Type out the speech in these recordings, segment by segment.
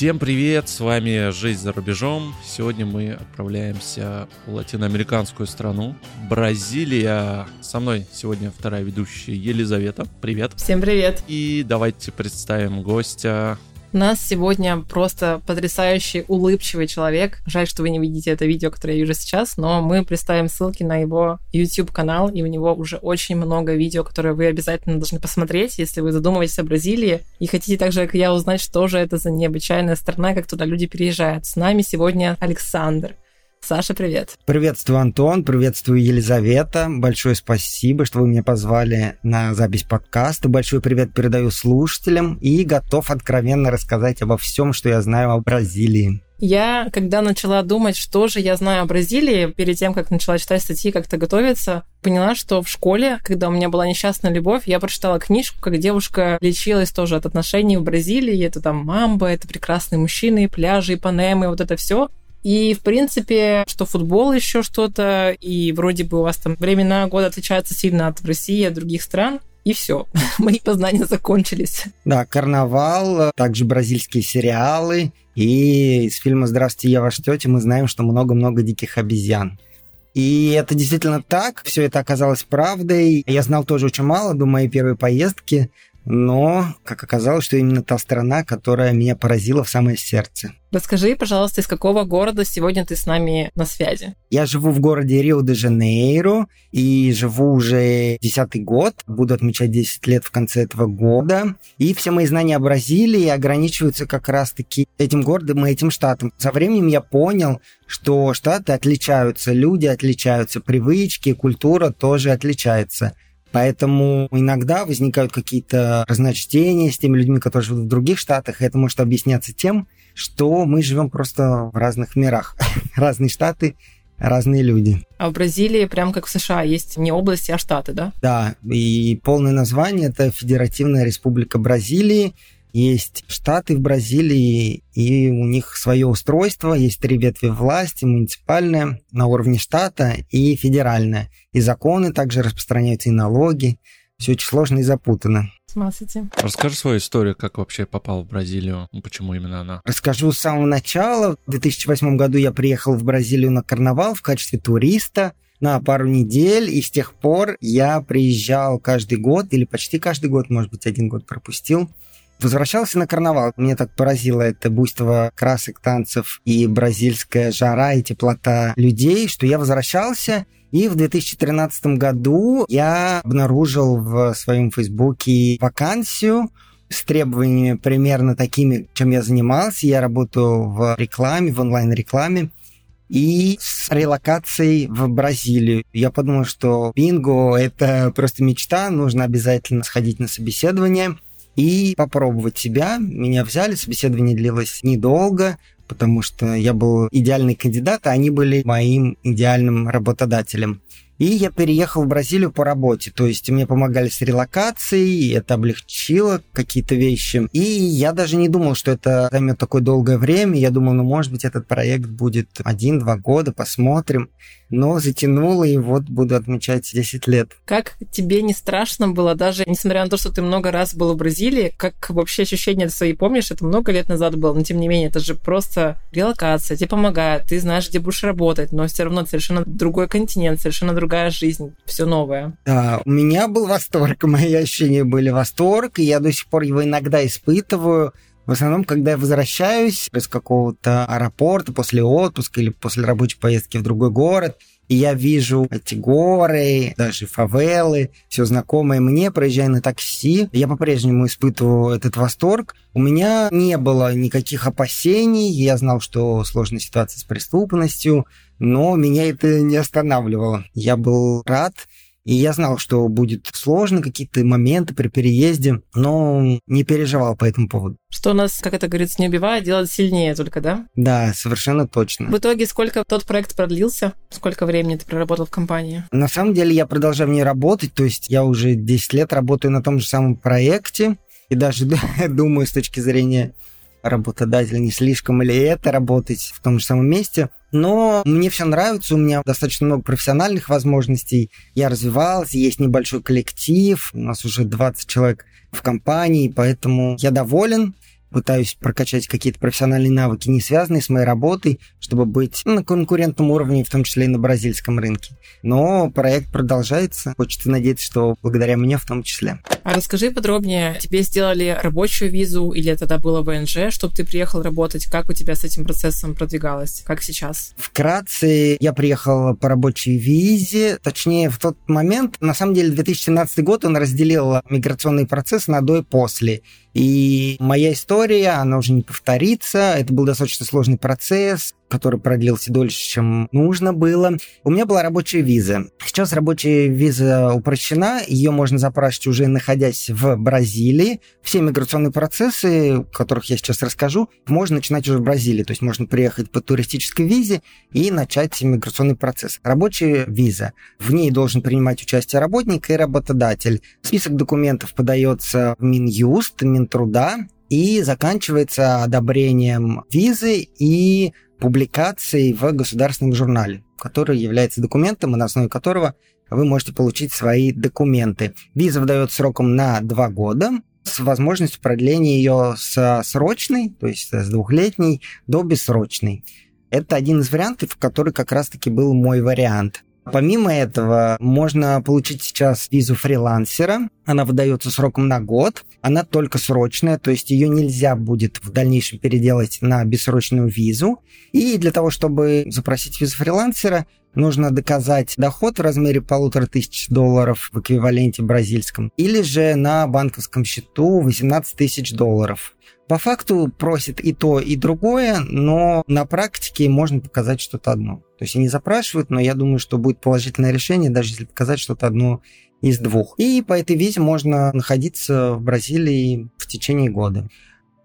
Всем привет, с вами «Жизнь за рубежом». Сегодня мы отправляемся в латиноамериканскую страну, Бразилия. Со мной сегодня вторая ведущая Елизавета. Привет. Всем привет. И давайте представим гостя у нас сегодня просто потрясающий, улыбчивый человек. Жаль, что вы не видите это видео, которое я вижу сейчас, но мы представим ссылки на его YouTube-канал, и у него уже очень много видео, которые вы обязательно должны посмотреть, если вы задумываетесь о Бразилии и хотите так же, как я, узнать, что же это за необычайная страна, как туда люди переезжают. С нами сегодня Александр. Саша, привет. Приветствую, Антон, приветствую, Елизавета. Большое спасибо, что вы меня позвали на запись подкаста. Большой привет передаю слушателям и готов откровенно рассказать обо всем, что я знаю о Бразилии. Я, когда начала думать, что же я знаю о Бразилии, перед тем, как начала читать статьи, как-то готовиться, поняла, что в школе, когда у меня была несчастная любовь, я прочитала книжку, как девушка лечилась тоже от отношений в Бразилии. Это там мамба, это прекрасные мужчины, пляжи, Ипанемы, вот это все. И, в принципе, что футбол еще что-то, и вроде бы у вас там времена года отличаются сильно от России, от других стран, и все. Мои познания закончились. Да, карнавал, также бразильские сериалы, и из фильма «Здравствуйте, я ваш тетя» мы знаем, что много-много диких обезьян. И это действительно так, все это оказалось правдой. Я знал тоже очень мало до моей первой поездки, но, как оказалось, что именно та страна, которая меня поразила в самое сердце. Расскажи, пожалуйста, из какого города сегодня ты с нами на связи? Я живу в городе Рио-де-Жанейро и живу уже десятый год. Буду отмечать 10 лет в конце этого года. И все мои знания о Бразилии ограничиваются как раз-таки этим городом и этим штатом. Со временем я понял, что штаты отличаются, люди отличаются, привычки, культура тоже отличается. Поэтому иногда возникают какие-то разночтения с теми людьми, которые живут в других штатах, и это может объясняться тем, что мы живем просто в разных мирах. Разные штаты, разные люди. А в Бразилии, прям как в США, есть не области, а штаты, да? Да, и полное название – это Федеративная Республика Бразилии – есть штаты в Бразилии, и у них свое устройство, есть три ветви власти, муниципальная на уровне штата и федеральная. И законы также распространяются, и налоги. Все очень сложно и запутано. Смотрите. Расскажи свою историю, как вообще попал в Бразилию, ну, почему именно она? Расскажу с самого начала. В 2008 году я приехал в Бразилию на карнавал в качестве туриста на пару недель, и с тех пор я приезжал каждый год, или почти каждый год, может быть, один год пропустил, Возвращался на карнавал. Мне так поразило это буйство красок, танцев и бразильская жара и теплота людей, что я возвращался и в 2013 году я обнаружил в своем фейсбуке вакансию с требованиями примерно такими, чем я занимался. Я работаю в рекламе, в онлайн-рекламе и с релокацией в Бразилию. Я подумал, что бинго – это просто мечта, нужно обязательно сходить на собеседование – и попробовать себя. Меня взяли, собеседование длилось недолго, потому что я был идеальный кандидат, а они были моим идеальным работодателем. И я переехал в Бразилию по работе. То есть мне помогали с релокацией, это облегчило какие-то вещи. И я даже не думал, что это займет такое долгое время. Я думал, ну, может быть, этот проект будет один-два года, посмотрим. Но затянуло, и вот буду отмечать 10 лет. Как тебе не страшно было даже, несмотря на то, что ты много раз был в Бразилии, как вообще ощущения свои помнишь? Это много лет назад было, но тем не менее, это же просто релокация, тебе помогает, ты знаешь, где будешь работать, но все равно совершенно другой континент, совершенно другой другая жизнь, все новое. Да, у меня был восторг, мои ощущения были восторг, и я до сих пор его иногда испытываю. В основном, когда я возвращаюсь из какого-то аэропорта после отпуска или после рабочей поездки в другой город, и я вижу эти горы, даже фавелы, все знакомое мне, проезжая на такси, я по-прежнему испытываю этот восторг. У меня не было никаких опасений, я знал, что сложная ситуация с преступностью, но меня это не останавливало. Я был рад, и я знал, что будет сложно, какие-то моменты при переезде, но не переживал по этому поводу. Что нас, как это говорится, не убивает, делает сильнее только, да? Да, совершенно точно. В итоге сколько тот проект продлился? Сколько времени ты проработал в компании? На самом деле я продолжаю в ней работать, то есть я уже 10 лет работаю на том же самом проекте, и даже думаю с точки зрения работодателя, не слишком ли это работать в том же самом месте. Но мне все нравится, у меня достаточно много профессиональных возможностей. Я развивался, есть небольшой коллектив, у нас уже 20 человек в компании, поэтому я доволен. Пытаюсь прокачать какие-то профессиональные навыки, не связанные с моей работой, чтобы быть на конкурентном уровне, в том числе и на бразильском рынке. Но проект продолжается. Хочется надеяться, что благодаря мне в том числе. А расскажи подробнее, тебе сделали рабочую визу или тогда было ВНЖ, чтобы ты приехал работать? Как у тебя с этим процессом продвигалось? Как сейчас? Вкратце, я приехал по рабочей визе. Точнее, в тот момент, на самом деле, 2017 год он разделил миграционный процесс на до и после. И моя история, она уже не повторится. Это был достаточно сложный процесс который продлился дольше, чем нужно было. У меня была рабочая виза. Сейчас рабочая виза упрощена, ее можно запрашивать уже находясь в Бразилии. Все миграционные процессы, о которых я сейчас расскажу, можно начинать уже в Бразилии. То есть можно приехать по туристической визе и начать миграционный процесс. Рабочая виза. В ней должен принимать участие работник и работодатель. Список документов подается в Минюст, Минтруда, и заканчивается одобрением визы и публикацией в государственном журнале, который является документом, на основе которого вы можете получить свои документы. Виза выдается сроком на два года с возможностью продления ее с срочной, то есть с двухлетней, до бессрочной. Это один из вариантов, который как раз-таки был мой вариант. Помимо этого, можно получить сейчас визу фрилансера. Она выдается сроком на год. Она только срочная, то есть ее нельзя будет в дальнейшем переделать на бессрочную визу. И для того, чтобы запросить визу фрилансера, нужно доказать доход в размере полутора тысяч долларов в эквиваленте бразильском или же на банковском счету 18 тысяч долларов. По факту просит и то, и другое, но на практике можно показать что-то одно. То есть они запрашивают, но я думаю, что будет положительное решение, даже если показать что-то одно из двух. И по этой визе можно находиться в Бразилии в течение года.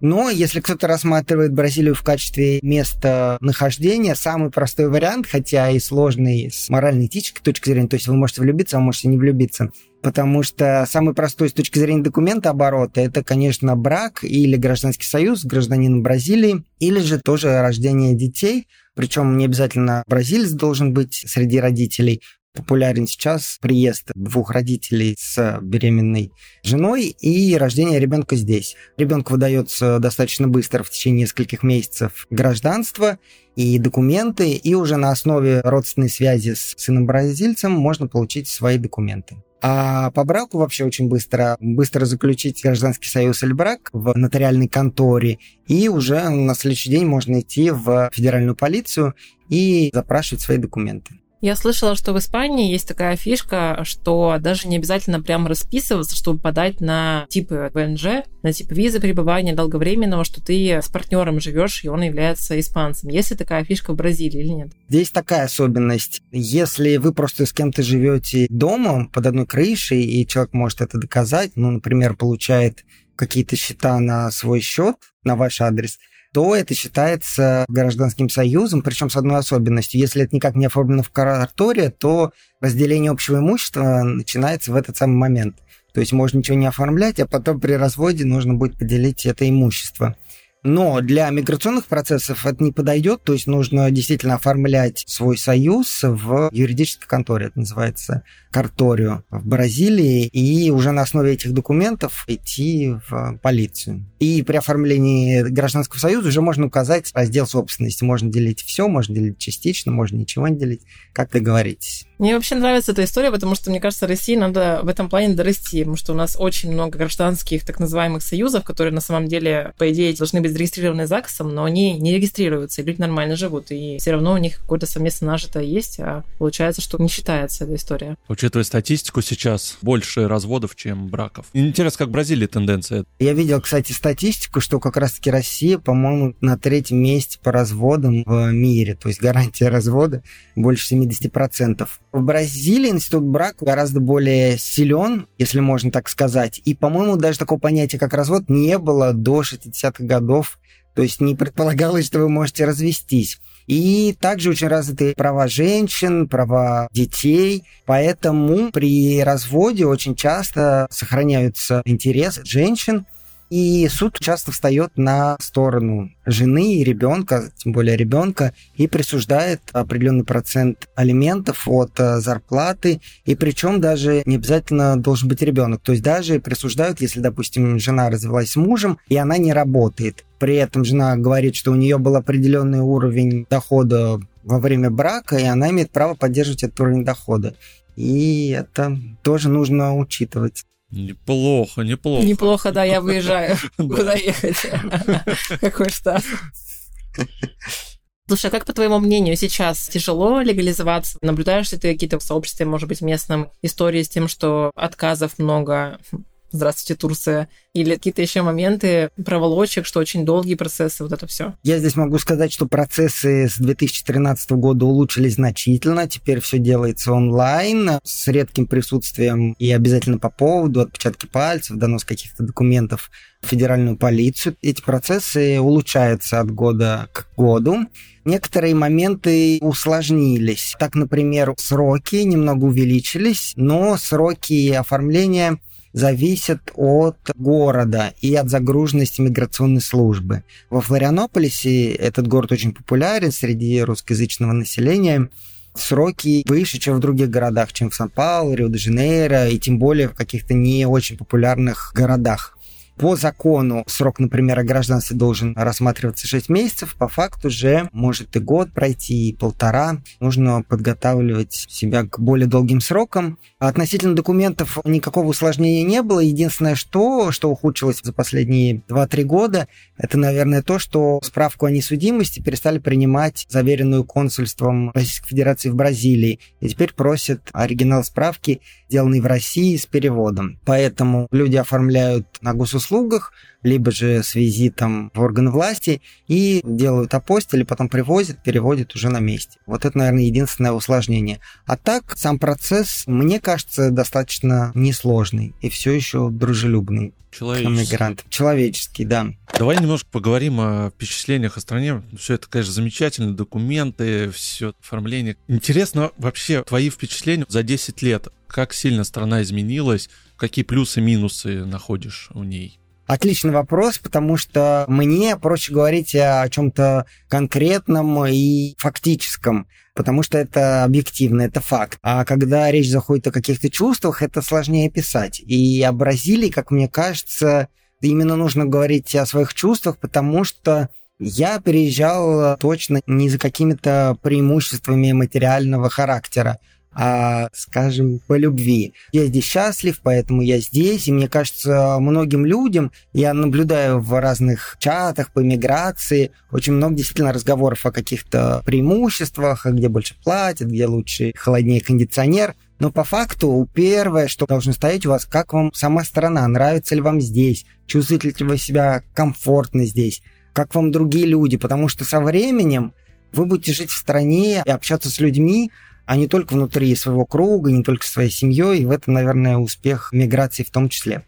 Но если кто-то рассматривает Бразилию в качестве места нахождения, самый простой вариант, хотя и сложный с морально-этической точки зрения, то есть вы можете влюбиться, а можете не влюбиться, потому что самый простой с точки зрения документа оборота это, конечно, брак или гражданский союз с гражданином Бразилии, или же тоже рождение детей, причем не обязательно бразилец должен быть среди родителей, популярен сейчас приезд двух родителей с беременной женой и рождение ребенка здесь. Ребенку выдается достаточно быстро, в течение нескольких месяцев, гражданство и документы, и уже на основе родственной связи с сыном бразильцем можно получить свои документы. А по браку вообще очень быстро, быстро заключить гражданский союз или брак в нотариальной конторе, и уже на следующий день можно идти в федеральную полицию и запрашивать свои документы. Я слышала, что в Испании есть такая фишка, что даже не обязательно прям расписываться, чтобы подать на типы ВНЖ, на типы визы пребывания долговременного, что ты с партнером живешь, и он является испанцем. Есть ли такая фишка в Бразилии или нет? Здесь такая особенность. Если вы просто с кем-то живете дома под одной крышей, и человек может это доказать, ну, например, получает какие-то счета на свой счет, на ваш адрес – то это считается гражданским союзом, причем с одной особенностью. Если это никак не оформлено в карторе, то разделение общего имущества начинается в этот самый момент. То есть можно ничего не оформлять, а потом при разводе нужно будет поделить это имущество. Но для миграционных процессов это не подойдет, то есть нужно действительно оформлять свой союз в юридической конторе, это называется карторио в Бразилии, и уже на основе этих документов идти в полицию. И при оформлении гражданского союза уже можно указать раздел собственности. Можно делить все, можно делить частично, можно ничего не делить, как договоритесь. Мне вообще нравится эта история, потому что, мне кажется, России надо в этом плане дорасти, потому что у нас очень много гражданских так называемых союзов, которые на самом деле, по идее, должны быть зарегистрированы ЗАГСом, но они не регистрируются, и люди нормально живут, и все равно у них какое-то совместно нажитое есть, а получается, что не считается эта история. Учитывая статистику сейчас, больше разводов, чем браков. Интересно, как в Бразилии тенденция? Я видел, кстати, статистику, что как раз-таки Россия, по-моему, на третьем месте по разводам в мире, то есть гарантия развода больше 70%. В Бразилии институт брака гораздо более силен, если можно так сказать. И, по-моему, даже такого понятия, как развод, не было до 60-х годов. То есть не предполагалось, что вы можете развестись. И также очень развиты права женщин, права детей. Поэтому при разводе очень часто сохраняются интересы женщин И суд часто встает на сторону жены и ребенка, тем более ребенка, и присуждает определенный процент алиментов от э, зарплаты, и причем даже не обязательно должен быть ребенок. То есть даже присуждают, если, допустим, жена развелась с мужем, и она не работает. При этом жена говорит, что у нее был определенный уровень дохода во время брака, и она имеет право поддерживать этот уровень дохода. И это тоже нужно учитывать. Неплохо, неплохо. Неплохо, да, я выезжаю. Куда ехать? Какой штат? Слушай, а как по твоему мнению сейчас тяжело легализоваться? Наблюдаешь ли ты какие-то в сообществе, может быть, местном истории с тем, что отказов много? Здравствуйте, Турция, или какие-то еще моменты проволочек, что очень долгие процессы, вот это все. Я здесь могу сказать, что процессы с 2013 года улучшились значительно, теперь все делается онлайн, с редким присутствием и обязательно по поводу, отпечатки пальцев, донос каких-то документов в федеральную полицию. Эти процессы улучшаются от года к году. Некоторые моменты усложнились. Так, например, сроки немного увеличились, но сроки оформления зависят от города и от загруженности миграционной службы. Во Флорианополисе этот город очень популярен среди русскоязычного населения. Сроки выше, чем в других городах, чем в Сан-Паулу, Рио-де-Жанейро и тем более в каких-то не очень популярных городах. По закону срок, например, о гражданстве должен рассматриваться 6 месяцев, по факту же может и год пройти, и полтора. Нужно подготавливать себя к более долгим срокам. Относительно документов никакого усложнения не было. Единственное, что, что ухудшилось за последние 2-3 года, это, наверное, то, что справку о несудимости перестали принимать заверенную консульством Российской Федерации в Бразилии. И теперь просят оригинал справки, сделанный в России, с переводом. Поэтому люди оформляют на госуслугу услугах, либо же с визитом в органы власти и делают апостили, потом привозят, переводят уже на месте. Вот это, наверное, единственное усложнение. А так, сам процесс, мне кажется, достаточно несложный и все еще дружелюбный. Человеческий. Человеческий, да. Давай немножко поговорим о впечатлениях о стране. Все это, конечно, замечательно, документы, все оформление. Интересно вообще твои впечатления за 10 лет. Как сильно страна изменилась? Какие плюсы и минусы находишь у ней? Отличный вопрос, потому что мне проще говорить о чем-то конкретном и фактическом, потому что это объективно, это факт. А когда речь заходит о каких-то чувствах, это сложнее писать. И о Бразилии, как мне кажется, именно нужно говорить о своих чувствах, потому что я переезжал точно не за какими-то преимуществами материального характера а, скажем, по любви. Я здесь счастлив, поэтому я здесь, и мне кажется, многим людям, я наблюдаю в разных чатах по миграции, очень много действительно разговоров о каких-то преимуществах, где больше платят, где лучше холоднее кондиционер, но по факту первое, что должно стоять у вас, как вам сама страна, нравится ли вам здесь, чувствуете ли вы себя комфортно здесь, как вам другие люди, потому что со временем вы будете жить в стране и общаться с людьми, а не только внутри своего круга, не только своей семьей, и в этом, наверное, успех миграции в том числе.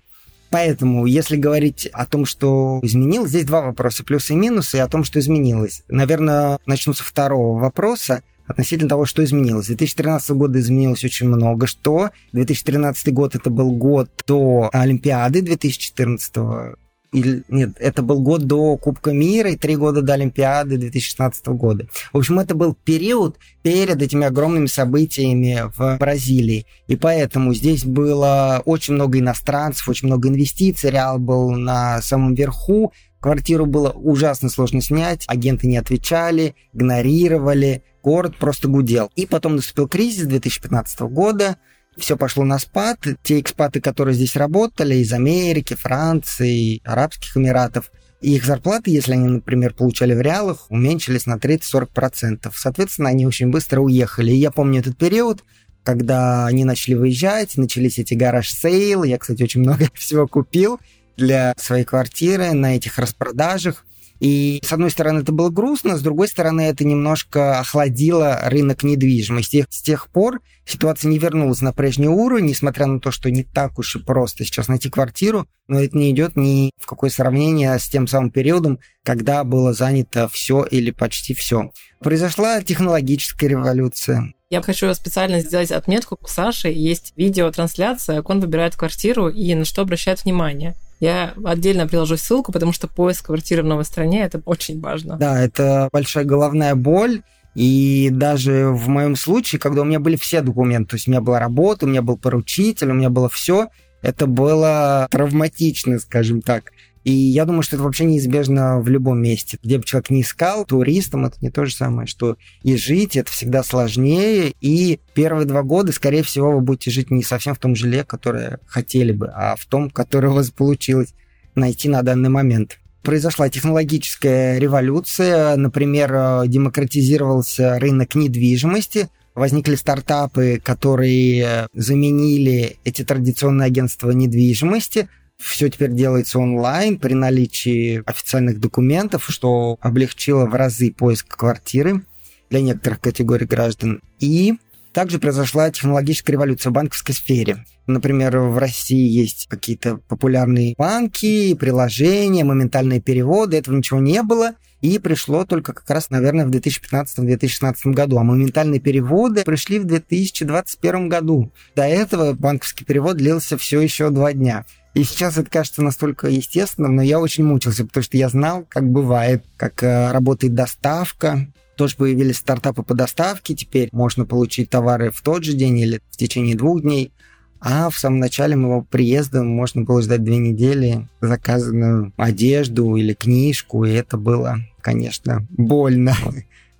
Поэтому, если говорить о том, что изменилось, здесь два вопроса, плюсы и минусы, и о том, что изменилось. Наверное, начну со второго вопроса относительно того, что изменилось. 2013 года изменилось очень много что. 2013 год это был год до Олимпиады 2014 или нет, это был год до Кубка мира и три года до Олимпиады 2016 года. В общем, это был период перед этими огромными событиями в Бразилии. И поэтому здесь было очень много иностранцев, очень много инвестиций. Реал был на самом верху. Квартиру было ужасно сложно снять, агенты не отвечали, игнорировали, город просто гудел. И потом наступил кризис 2015 года, все пошло на спад. Те экспаты, которые здесь работали из Америки, Франции, Арабских Эмиратов, их зарплаты, если они, например, получали в реалах, уменьшились на 30-40%. Соответственно, они очень быстро уехали. И я помню этот период, когда они начали выезжать, начались эти гараж-сейлы. Я, кстати, очень много всего купил для своей квартиры на этих распродажах. И, с одной стороны, это было грустно, с другой стороны, это немножко охладило рынок недвижимости. С тех пор ситуация не вернулась на прежний уровень, несмотря на то, что не так уж и просто сейчас найти квартиру, но это не идет ни в какое сравнение с тем самым периодом, когда было занято все или почти все. Произошла технологическая революция. Я хочу специально сделать отметку. У Саши есть видеотрансляция, как он выбирает квартиру и на что обращает внимание. Я отдельно приложу ссылку, потому что поиск квартиры в новой стране это очень важно. Да, это большая головная боль. И даже в моем случае, когда у меня были все документы, то есть у меня была работа, у меня был поручитель, у меня было все, это было травматично, скажем так. И я думаю, что это вообще неизбежно в любом месте. Где бы человек не искал, туристам это не то же самое, что и жить, это всегда сложнее. И первые два года, скорее всего, вы будете жить не совсем в том жиле, которое хотели бы, а в том, которое у вас получилось найти на данный момент произошла технологическая революция, например, демократизировался рынок недвижимости, возникли стартапы, которые заменили эти традиционные агентства недвижимости, все теперь делается онлайн при наличии официальных документов, что облегчило в разы поиск квартиры для некоторых категорий граждан. И также произошла технологическая революция в банковской сфере. Например, в России есть какие-то популярные банки, приложения, моментальные переводы. Этого ничего не было. И пришло только как раз, наверное, в 2015-2016 году. А моментальные переводы пришли в 2021 году. До этого банковский перевод длился все еще два дня. И сейчас это кажется настолько естественным, но я очень мучился, потому что я знал, как бывает, как э, работает доставка. Тоже появились стартапы по доставке, теперь можно получить товары в тот же день или в течение двух дней. А в самом начале моего приезда можно было ждать две недели заказанную одежду или книжку, и это было, конечно, больно.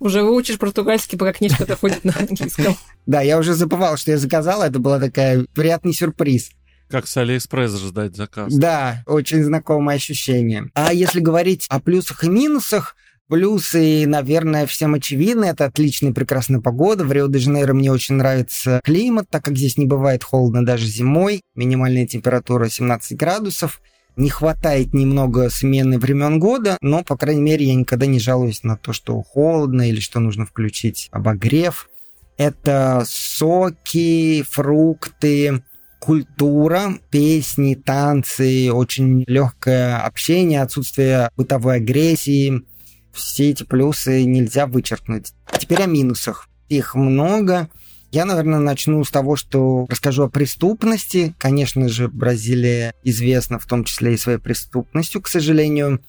Уже выучишь португальский, пока книжка доходит на английском. Да, я уже забывал, что я заказал, это был такой приятный сюрприз. Как с Алиэкспресс ждать заказ. Да, очень знакомое ощущение. А если говорить о плюсах и минусах, Плюсы, наверное, всем очевидны. Это отличная прекрасная погода. В Рио-де-Жанейро мне очень нравится климат, так как здесь не бывает холодно даже зимой. Минимальная температура 17 градусов. Не хватает немного смены времен года, но, по крайней мере, я никогда не жалуюсь на то, что холодно или что нужно включить обогрев. Это соки, фрукты, культура, песни, танцы, очень легкое общение, отсутствие бытовой агрессии. Все эти плюсы нельзя вычеркнуть. Теперь о минусах. Их много. Я, наверное, начну с того, что расскажу о преступности. Конечно же, Бразилия известна в том числе и своей преступностью, к сожалению.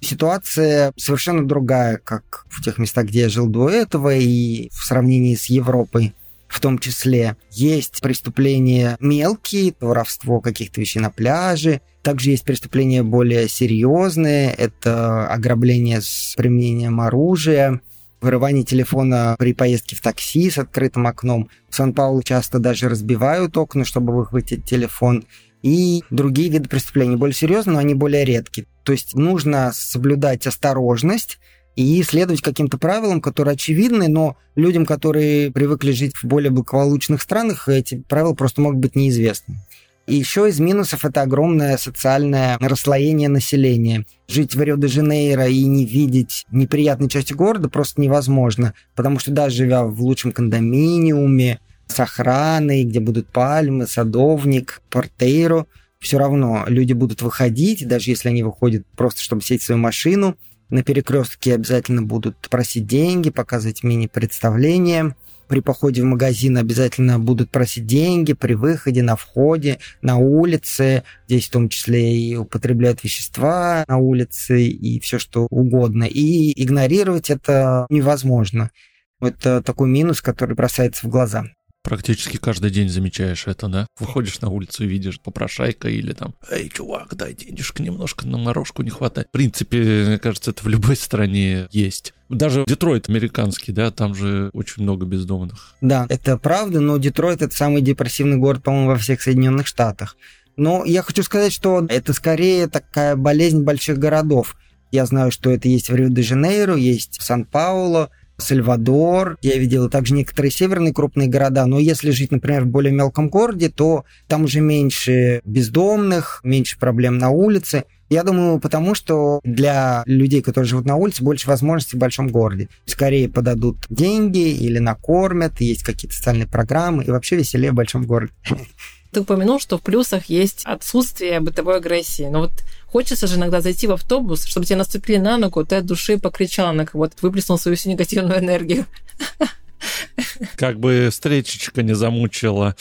Ситуация совершенно другая, как в тех местах, где я жил до этого, и в сравнении с Европой в том числе. Есть преступления мелкие, воровство каких-то вещей на пляже. Также есть преступления более серьезные. Это ограбление с применением оружия, вырывание телефона при поездке в такси с открытым окном. В Сан-Паулу часто даже разбивают окна, чтобы выхватить телефон. И другие виды преступлений более серьезные, но они более редкие. То есть нужно соблюдать осторожность, и следовать каким-то правилам, которые очевидны, но людям, которые привыкли жить в более благополучных странах, эти правила просто могут быть неизвестны. И еще из минусов это огромное социальное расслоение населения. Жить в Рио-де-Жанейро и не видеть неприятной части города просто невозможно, потому что даже живя в лучшем кондоминиуме, с охраной, где будут пальмы, садовник, портейро, все равно люди будут выходить, даже если они выходят просто, чтобы сесть в свою машину – на перекрестке обязательно будут просить деньги, показывать мини-представление. При походе в магазин обязательно будут просить деньги при выходе, на входе, на улице. Здесь в том числе и употребляют вещества на улице и все что угодно. И игнорировать это невозможно. Это такой минус, который бросается в глаза. Практически каждый день замечаешь это, да? Выходишь на улицу и видишь попрошайка или там, эй, чувак, дай денежку немножко, на морожку не хватает. В принципе, мне кажется, это в любой стране есть. Даже Детройт американский, да, там же очень много бездомных. Да, это правда, но Детройт это самый депрессивный город, по-моему, во всех Соединенных Штатах. Но я хочу сказать, что это скорее такая болезнь больших городов. Я знаю, что это есть в Рио-де-Жанейро, есть в Сан-Пауло, Сальвадор, я видел также некоторые северные крупные города, но если жить, например, в более мелком городе, то там уже меньше бездомных, меньше проблем на улице. Я думаю, потому что для людей, которые живут на улице, больше возможностей в большом городе. Скорее подадут деньги или накормят, есть какие-то социальные программы, и вообще веселее в большом городе. Ты упомянул, что в плюсах есть отсутствие бытовой агрессии. Но вот хочется же иногда зайти в автобус, чтобы тебе наступили на ногу, ты от души покричал на кого-то, выплеснул свою всю негативную энергию. Как бы встречечка не замучила.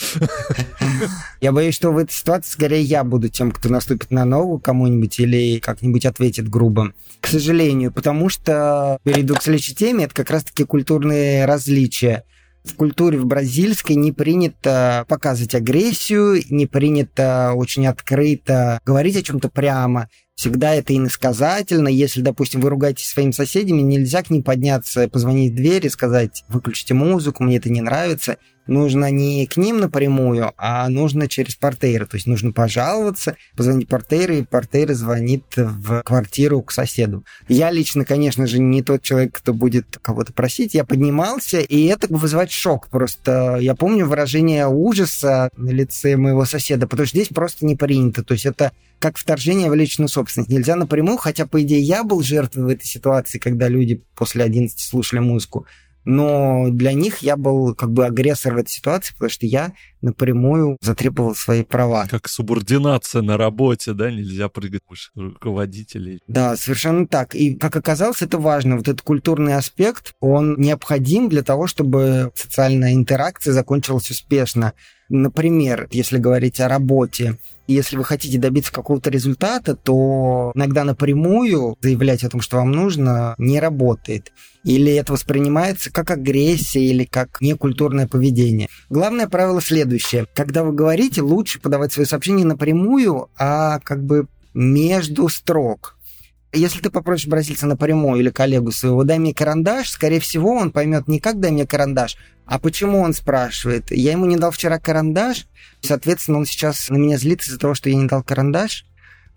Я боюсь, что в этой ситуации скорее я буду тем, кто наступит на ногу кому-нибудь или как-нибудь ответит грубо. К сожалению, потому что перейду к следующей теме, это как раз-таки культурные различия. В культуре в бразильской не принято показывать агрессию, не принято очень открыто говорить о чем-то прямо всегда это иносказательно. Если, допустим, вы ругаетесь своими соседями, нельзя к ним подняться, позвонить в дверь и сказать, выключите музыку, мне это не нравится нужно не к ним напрямую, а нужно через портейра. То есть нужно пожаловаться, позвонить портейру, и портейр звонит в квартиру к соседу. Я лично, конечно же, не тот человек, кто будет кого-то просить. Я поднимался, и это вызывает шок. Просто я помню выражение ужаса на лице моего соседа, потому что здесь просто не принято. То есть это как вторжение в личную собственность. Нельзя напрямую, хотя, по идее, я был жертвой в этой ситуации, когда люди после 11 слушали музыку но для них я был как бы агрессор в этой ситуации, потому что я напрямую затребовал свои права. Как субординация на работе, да, нельзя прыгать выше руководителей. Да, совершенно так. И, как оказалось, это важно. Вот этот культурный аспект, он необходим для того, чтобы социальная интеракция закончилась успешно. Например, если говорить о работе, если вы хотите добиться какого-то результата, то иногда напрямую заявлять о том, что вам нужно, не работает. Или это воспринимается как агрессия или как некультурное поведение. Главное правило следующее. Когда вы говорите, лучше подавать свои сообщения напрямую, а как бы между строк. Если ты попросишь бразильца напрямую или коллегу своего, дай мне карандаш, скорее всего, он поймет не как дай мне карандаш, а почему он спрашивает. Я ему не дал вчера карандаш, соответственно, он сейчас на меня злится из-за того, что я не дал карандаш,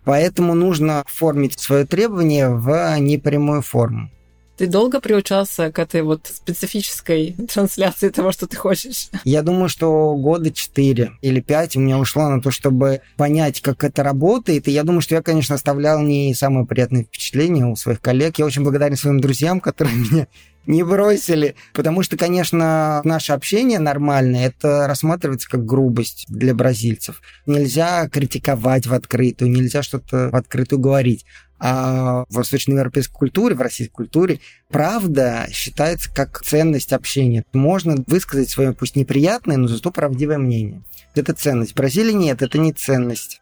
поэтому нужно оформить свое требование в непрямую форму. Ты долго приучался к этой вот специфической трансляции того, что ты хочешь? Я думаю, что года четыре или пять у меня ушло на то, чтобы понять, как это работает. И я думаю, что я, конечно, оставлял не самые приятные впечатления у своих коллег. Я очень благодарен своим друзьям, которые меня не бросили. Потому что, конечно, наше общение нормальное, это рассматривается как грубость для бразильцев. Нельзя критиковать в открытую, нельзя что-то в открытую говорить. А в восточноевропейской культуре, в российской культуре, правда считается как ценность общения. Можно высказать свое, пусть неприятное, но зато правдивое мнение. Это ценность. В Бразилии нет, это не ценность.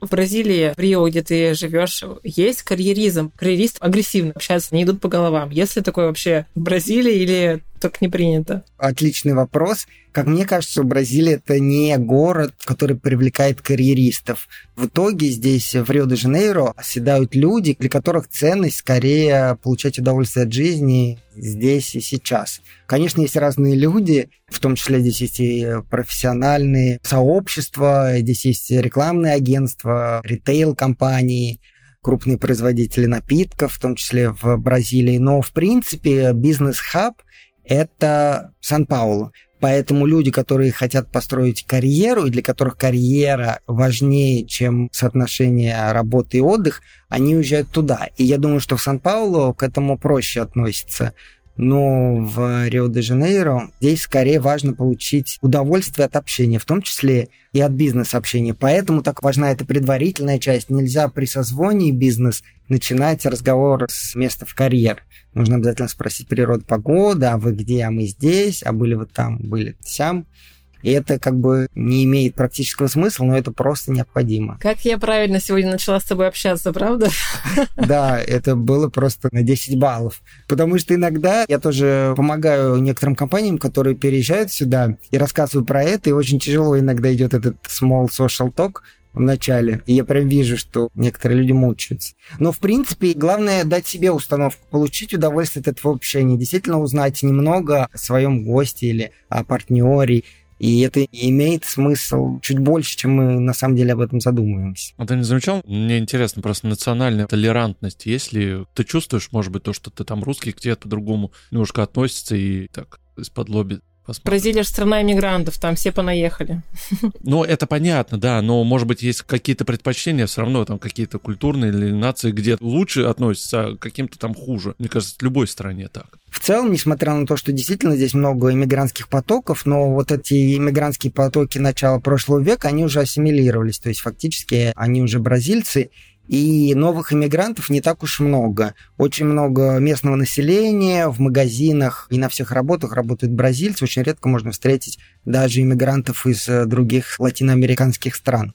В Бразилии, в Рио, где ты живешь, есть карьеризм. Карьеристы агрессивно общаются, не идут по головам. Есть ли такое вообще в Бразилии или так не принято? Отличный вопрос. Как мне кажется, Бразилия это не город, который привлекает карьеристов. В итоге здесь, в Рио-де-Жанейро, оседают люди, для которых ценность скорее получать удовольствие от жизни здесь и сейчас. Конечно, есть разные люди, в том числе здесь есть и профессиональные сообщества, здесь есть рекламные агентства, ритейл-компании, крупные производители напитков, в том числе в Бразилии. Но, в принципе, бизнес-хаб это Сан-Паулу. Поэтому люди, которые хотят построить карьеру, и для которых карьера важнее, чем соотношение работы и отдых, они уезжают туда. И я думаю, что в Сан-Паулу к этому проще относится. Но в Рио-де-Жанейро здесь скорее важно получить удовольствие от общения, в том числе и от бизнес-общения. Поэтому так важна эта предварительная часть. Нельзя при созвоне бизнес начинать разговор с места в карьер. Нужно обязательно спросить природу погоды, а вы где, а мы здесь, а были вы там, были сям. И это как бы не имеет практического смысла, но это просто необходимо. Как я правильно сегодня начала с тобой общаться, правда? Да, это было просто на 10 баллов. Потому что иногда я тоже помогаю некоторым компаниям, которые переезжают сюда, и рассказываю про это, и очень тяжело иногда идет этот small social talk, в начале. И я прям вижу, что некоторые люди мучаются. Но, в принципе, главное дать себе установку, получить удовольствие от этого общения, действительно узнать немного о своем госте или о партнере, и это имеет смысл чуть больше, чем мы на самом деле об этом задумываемся. А ты не замечал? Мне интересно просто национальная толерантность. Если ты чувствуешь, может быть, то, что ты там русский, к тебе по-другому немножко относится и так из-под лоби Посмотрим. Бразилия же страна иммигрантов, там все понаехали. Ну, это понятно, да, но, может быть, есть какие-то предпочтения все равно, там какие-то культурные или нации, где лучше относятся, а каким-то там хуже. Мне кажется, в любой стране так. В целом, несмотря на то, что действительно здесь много иммигрантских потоков, но вот эти иммигрантские потоки начала прошлого века, они уже ассимилировались, то есть фактически они уже бразильцы, и новых иммигрантов не так уж много. Очень много местного населения, в магазинах и на всех работах работают бразильцы. Очень редко можно встретить даже иммигрантов из э, других латиноамериканских стран.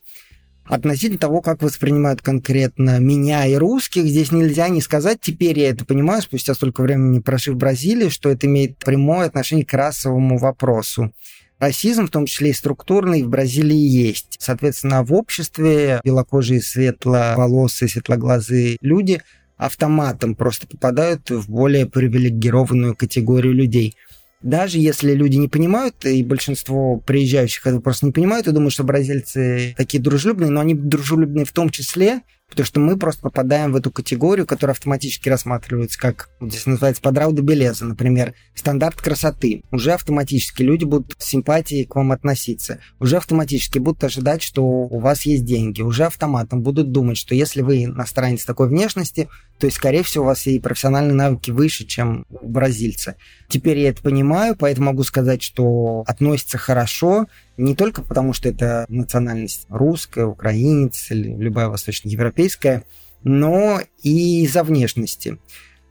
Относительно того, как воспринимают конкретно меня и русских, здесь нельзя не сказать, теперь я это понимаю, спустя столько времени прожив в Бразилии, что это имеет прямое отношение к расовому вопросу. Расизм, в том числе и структурный, в Бразилии есть. Соответственно, в обществе белокожие, светловолосые, светлоглазые люди автоматом просто попадают в более привилегированную категорию людей. Даже если люди не понимают, и большинство приезжающих это просто не понимают и думают, что бразильцы такие дружелюбные, но они дружелюбные в том числе Потому что мы просто попадаем в эту категорию, которая автоматически рассматривается как, здесь называется подрауда белеза, например, стандарт красоты. Уже автоматически люди будут с симпатией к вам относиться. Уже автоматически будут ожидать, что у вас есть деньги. Уже автоматом будут думать, что если вы иностранец такой внешности, то есть, скорее всего, у вас и профессиональные навыки выше, чем у бразильца. Теперь я это понимаю, поэтому могу сказать, что относится хорошо, не только потому, что это национальность русская, украинец или любая восточноевропейская, но и из-за внешности.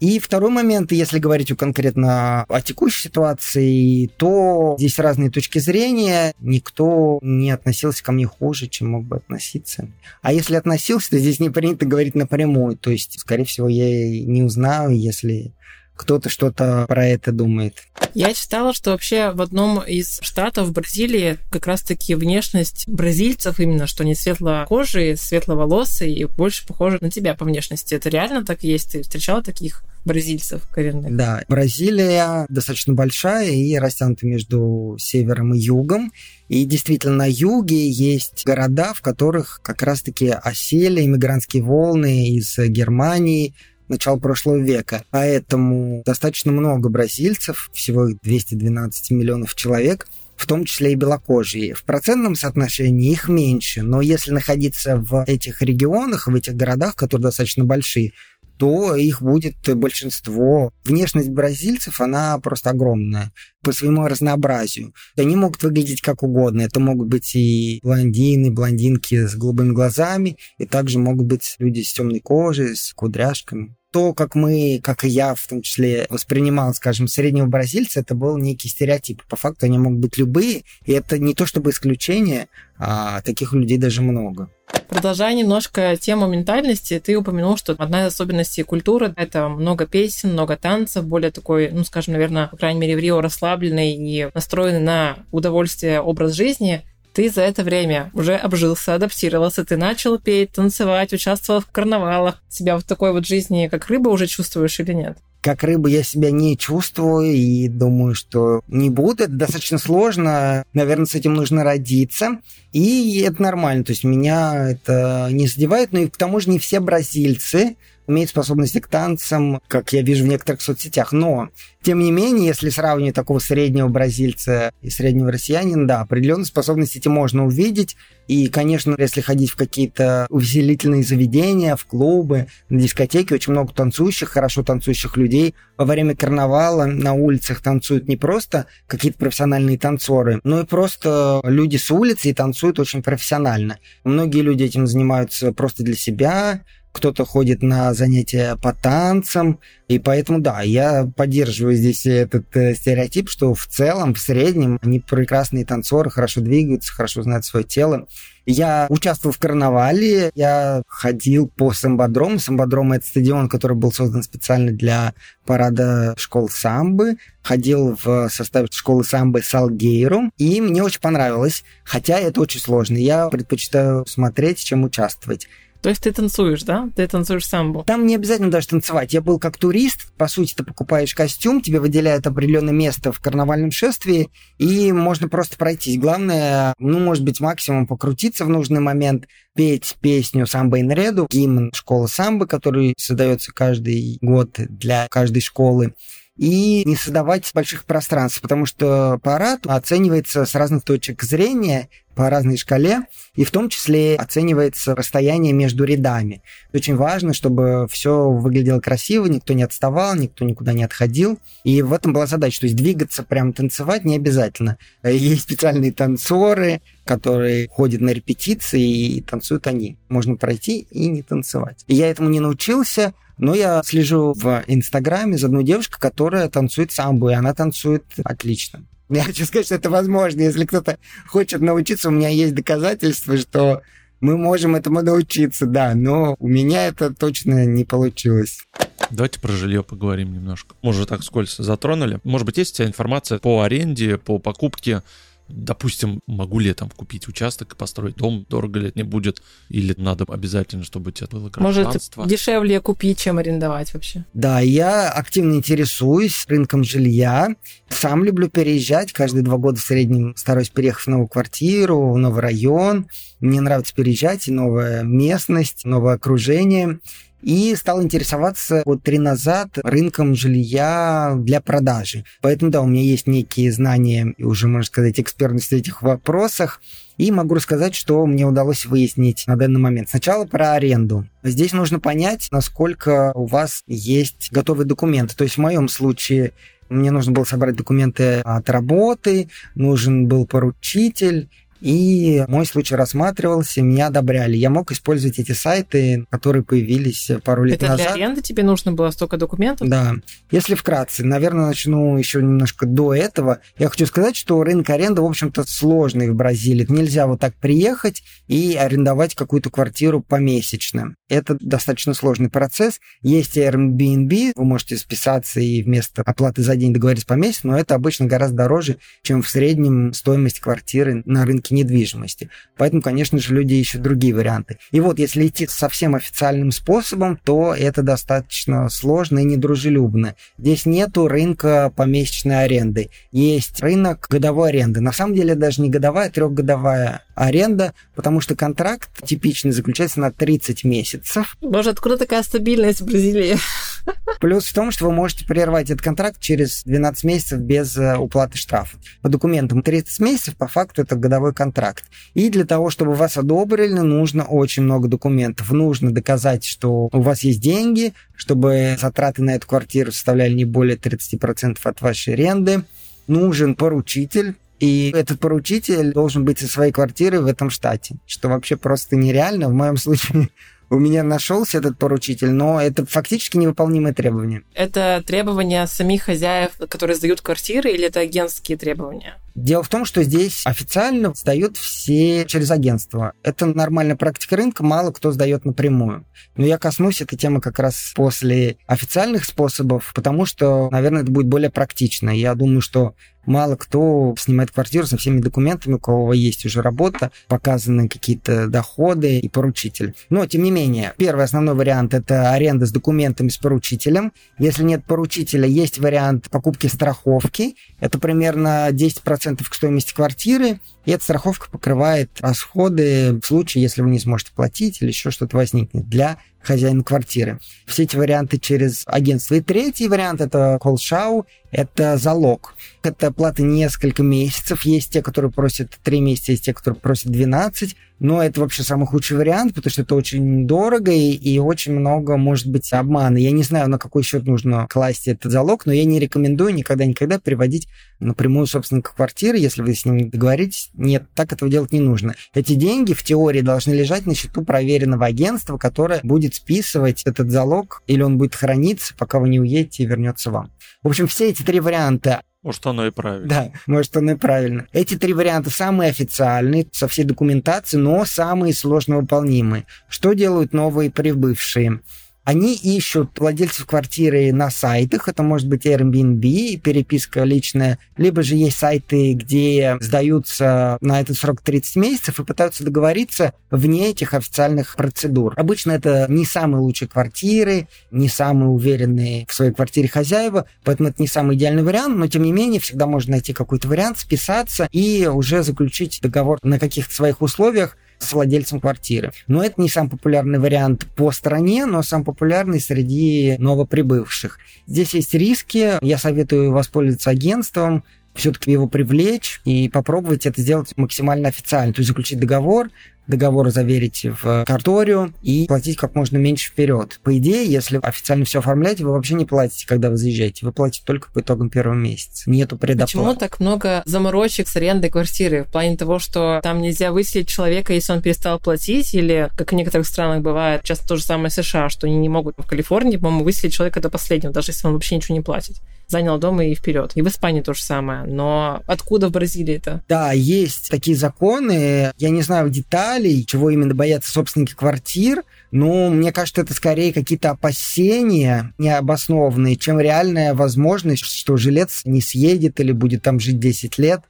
И второй момент, если говорить конкретно о текущей ситуации, то здесь разные точки зрения. Никто не относился ко мне хуже, чем мог бы относиться. А если относился, то здесь не принято говорить напрямую. То есть, скорее всего, я не узнаю, если кто-то что-то про это думает. Я читала, что вообще в одном из штатов Бразилии как раз-таки внешность бразильцев именно, что они светлокожие, светловолосые и больше похожи на тебя по внешности. Это реально так есть? Ты встречала таких бразильцев коренных? Да, Бразилия достаточно большая и растянута между севером и югом. И действительно, на юге есть города, в которых как раз-таки осели иммигрантские волны из Германии, начала прошлого века. Поэтому достаточно много бразильцев, всего 212 миллионов человек, в том числе и белокожие. В процентном соотношении их меньше, но если находиться в этих регионах, в этих городах, которые достаточно большие, то их будет большинство. Внешность бразильцев, она просто огромная по своему разнообразию. Они могут выглядеть как угодно. Это могут быть и блондины, блондинки с голубыми глазами, и также могут быть люди с темной кожей, с кудряшками то, как мы, как и я в том числе, воспринимал, скажем, среднего бразильца, это был некий стереотип. По факту они могут быть любые, и это не то чтобы исключение, а таких людей даже много. Продолжая немножко тему ментальности, ты упомянул, что одна из особенностей культуры — это много песен, много танцев, более такой, ну, скажем, наверное, по крайней мере, в Рио расслабленный и настроенный на удовольствие образ жизни ты за это время уже обжился, адаптировался, ты начал петь, танцевать, участвовал в карнавалах. Себя в такой вот жизни, как рыба, уже чувствуешь или нет? Как рыба я себя не чувствую и думаю, что не буду. Это достаточно сложно. Наверное, с этим нужно родиться. И это нормально. То есть меня это не задевает. Но и к тому же не все бразильцы имеет способности к танцам, как я вижу в некоторых соцсетях. Но, тем не менее, если сравнивать такого среднего бразильца и среднего россиянина, да, определенные способности эти можно увидеть. И, конечно, если ходить в какие-то увеселительные заведения, в клубы, на дискотеки, очень много танцующих, хорошо танцующих людей. Во время карнавала на улицах танцуют не просто какие-то профессиональные танцоры, но и просто люди с улицы и танцуют очень профессионально. Многие люди этим занимаются просто для себя, кто-то ходит на занятия по танцам, и поэтому, да, я поддерживаю здесь этот э, стереотип, что в целом, в среднем, они прекрасные танцоры, хорошо двигаются, хорошо знают свое тело. Я участвовал в карнавале, я ходил по самбодрому. Самбодром — это стадион, который был создан специально для парада школ самбы. Ходил в составе школы самбы Салгейру, и мне очень понравилось. Хотя это очень сложно. Я предпочитаю смотреть, чем участвовать. То есть ты танцуешь, да? Ты танцуешь самбо? Там не обязательно даже танцевать. Я был как турист. По сути, ты покупаешь костюм, тебе выделяют определенное место в карнавальном шествии, и можно просто пройтись. Главное, ну, может быть, максимум покрутиться в нужный момент, петь песню «Самбо Инреду», гимн школы самбо, который создается каждый год для каждой школы и не создавать больших пространств, потому что парад оценивается с разных точек зрения, по разной шкале, и в том числе оценивается расстояние между рядами. Очень важно, чтобы все выглядело красиво, никто не отставал, никто никуда не отходил. И в этом была задача, то есть двигаться, прям танцевать не обязательно. Есть специальные танцоры, которые ходят на репетиции и танцуют они. Можно пройти и не танцевать. И я этому не научился, но я слежу в Инстаграме за одной девушкой, которая танцует самбо, и она танцует отлично. Я хочу сказать, что это возможно. Если кто-то хочет научиться, у меня есть доказательства, что мы можем этому научиться, да, но у меня это точно не получилось. Давайте про жилье поговорим немножко. Уже так скользко затронули. Может быть, есть у тебя информация по аренде, по покупке допустим, могу ли я там купить участок и построить дом, дорого ли это не будет, или надо обязательно, чтобы у тебя было гражданство? Может, дешевле купить, чем арендовать вообще? Да, я активно интересуюсь рынком жилья. Сам люблю переезжать. Каждые два года в среднем стараюсь переехать в новую квартиру, в новый район. Мне нравится переезжать, и новая местность, новое окружение и стал интересоваться год три назад рынком жилья для продажи. Поэтому, да, у меня есть некие знания и уже, можно сказать, экспертность в этих вопросах. И могу рассказать, что мне удалось выяснить на данный момент. Сначала про аренду. Здесь нужно понять, насколько у вас есть готовые документы. То есть в моем случае мне нужно было собрать документы от работы, нужен был поручитель, и мой случай рассматривался, меня одобряли. Я мог использовать эти сайты, которые появились пару лет Это назад. Это для аренды тебе нужно было столько документов? Да. Если вкратце, наверное, начну еще немножко до этого. Я хочу сказать, что рынок аренды, в общем-то, сложный в Бразилии. Нельзя вот так приехать и арендовать какую-то квартиру помесячно. Это достаточно сложный процесс. Есть Airbnb, вы можете списаться и вместо оплаты за день договориться по месяцу, но это обычно гораздо дороже, чем в среднем стоимость квартиры на рынке рынке недвижимости. Поэтому, конечно же, люди ищут другие варианты. И вот, если идти совсем официальным способом, то это достаточно сложно и недружелюбно. Здесь нету рынка помесячной аренды. Есть рынок годовой аренды. На самом деле даже не годовая, а трехгодовая аренда, потому что контракт типичный заключается на 30 месяцев. Боже, откуда такая стабильность в Бразилии? Плюс в том, что вы можете прервать этот контракт через 12 месяцев без э, уплаты штрафа. По документам 30 месяцев, по факту это годовой контракт. И для того, чтобы вас одобрили, нужно очень много документов. Нужно доказать, что у вас есть деньги, чтобы затраты на эту квартиру составляли не более 30% от вашей аренды. Нужен поручитель, и этот поручитель должен быть со своей квартиры в этом штате, что вообще просто нереально. В моем случае у меня нашелся этот поручитель, но это фактически невыполнимое требование. Это требования самих хозяев, которые сдают квартиры, или это агентские требования? Дело в том, что здесь официально сдают все через агентство. Это нормальная практика рынка, мало кто сдает напрямую. Но я коснусь этой темы как раз после официальных способов, потому что, наверное, это будет более практично. Я думаю, что мало кто снимает квартиру со всеми документами, у кого есть уже работа, показаны какие-то доходы и поручитель. Но, тем не менее, первый основной вариант – это аренда с документами с поручителем. Если нет поручителя, есть вариант покупки страховки. Это примерно 10% к стоимости квартиры. И эта страховка покрывает расходы в случае, если вы не сможете платить или еще что-то возникнет для хозяина квартиры. Все эти варианты через агентство. И третий вариант – это колшау, это залог. Это плата несколько месяцев. Есть те, которые просят 3 месяца, есть те, которые просят 12. Но это вообще самый худший вариант, потому что это очень дорого и, и очень много может быть обмана. Я не знаю, на какой счет нужно класть этот залог, но я не рекомендую никогда-никогда переводить напрямую собственника квартиры, если вы с ним договоритесь. Нет, так этого делать не нужно. Эти деньги в теории должны лежать на счету проверенного агентства, которое будет списывать этот залог, или он будет храниться, пока вы не уедете и вернется вам. В общем, все эти три варианта может, оно и правильно. Да, может, оно и правильно. Эти три варианта самые официальные, со всей документацией, но самые сложно выполнимые. Что делают новые прибывшие? Они ищут владельцев квартиры на сайтах, это может быть Airbnb, переписка личная, либо же есть сайты, где сдаются на этот срок 30 месяцев и пытаются договориться вне этих официальных процедур. Обычно это не самые лучшие квартиры, не самые уверенные в своей квартире хозяева, поэтому это не самый идеальный вариант, но тем не менее всегда можно найти какой-то вариант, списаться и уже заключить договор на каких-то своих условиях, с владельцем квартиры. Но это не самый популярный вариант по стране, но сам популярный среди новоприбывших. Здесь есть риски. Я советую воспользоваться агентством, все-таки его привлечь и попробовать это сделать максимально официально. То есть заключить договор, договор заверить в карторию и платить как можно меньше вперед. По идее, если официально все оформляете, вы вообще не платите, когда вы заезжаете. Вы платите только по итогам первого месяца. Нету предоплаты. Почему так много заморочек с арендой квартиры? В плане того, что там нельзя выселить человека, если он перестал платить, или, как в некоторых странах бывает, часто то же самое США, что они не могут в Калифорнии, по-моему, выселить человека до последнего, даже если он вообще ничего не платит занял дом и вперед. И в Испании то же самое. Но откуда в Бразилии это? Да, есть такие законы. Я не знаю деталей, чего именно боятся собственники квартир, но мне кажется, это скорее какие-то опасения необоснованные, чем реальная возможность, что жилец не съедет или будет там жить 10 лет.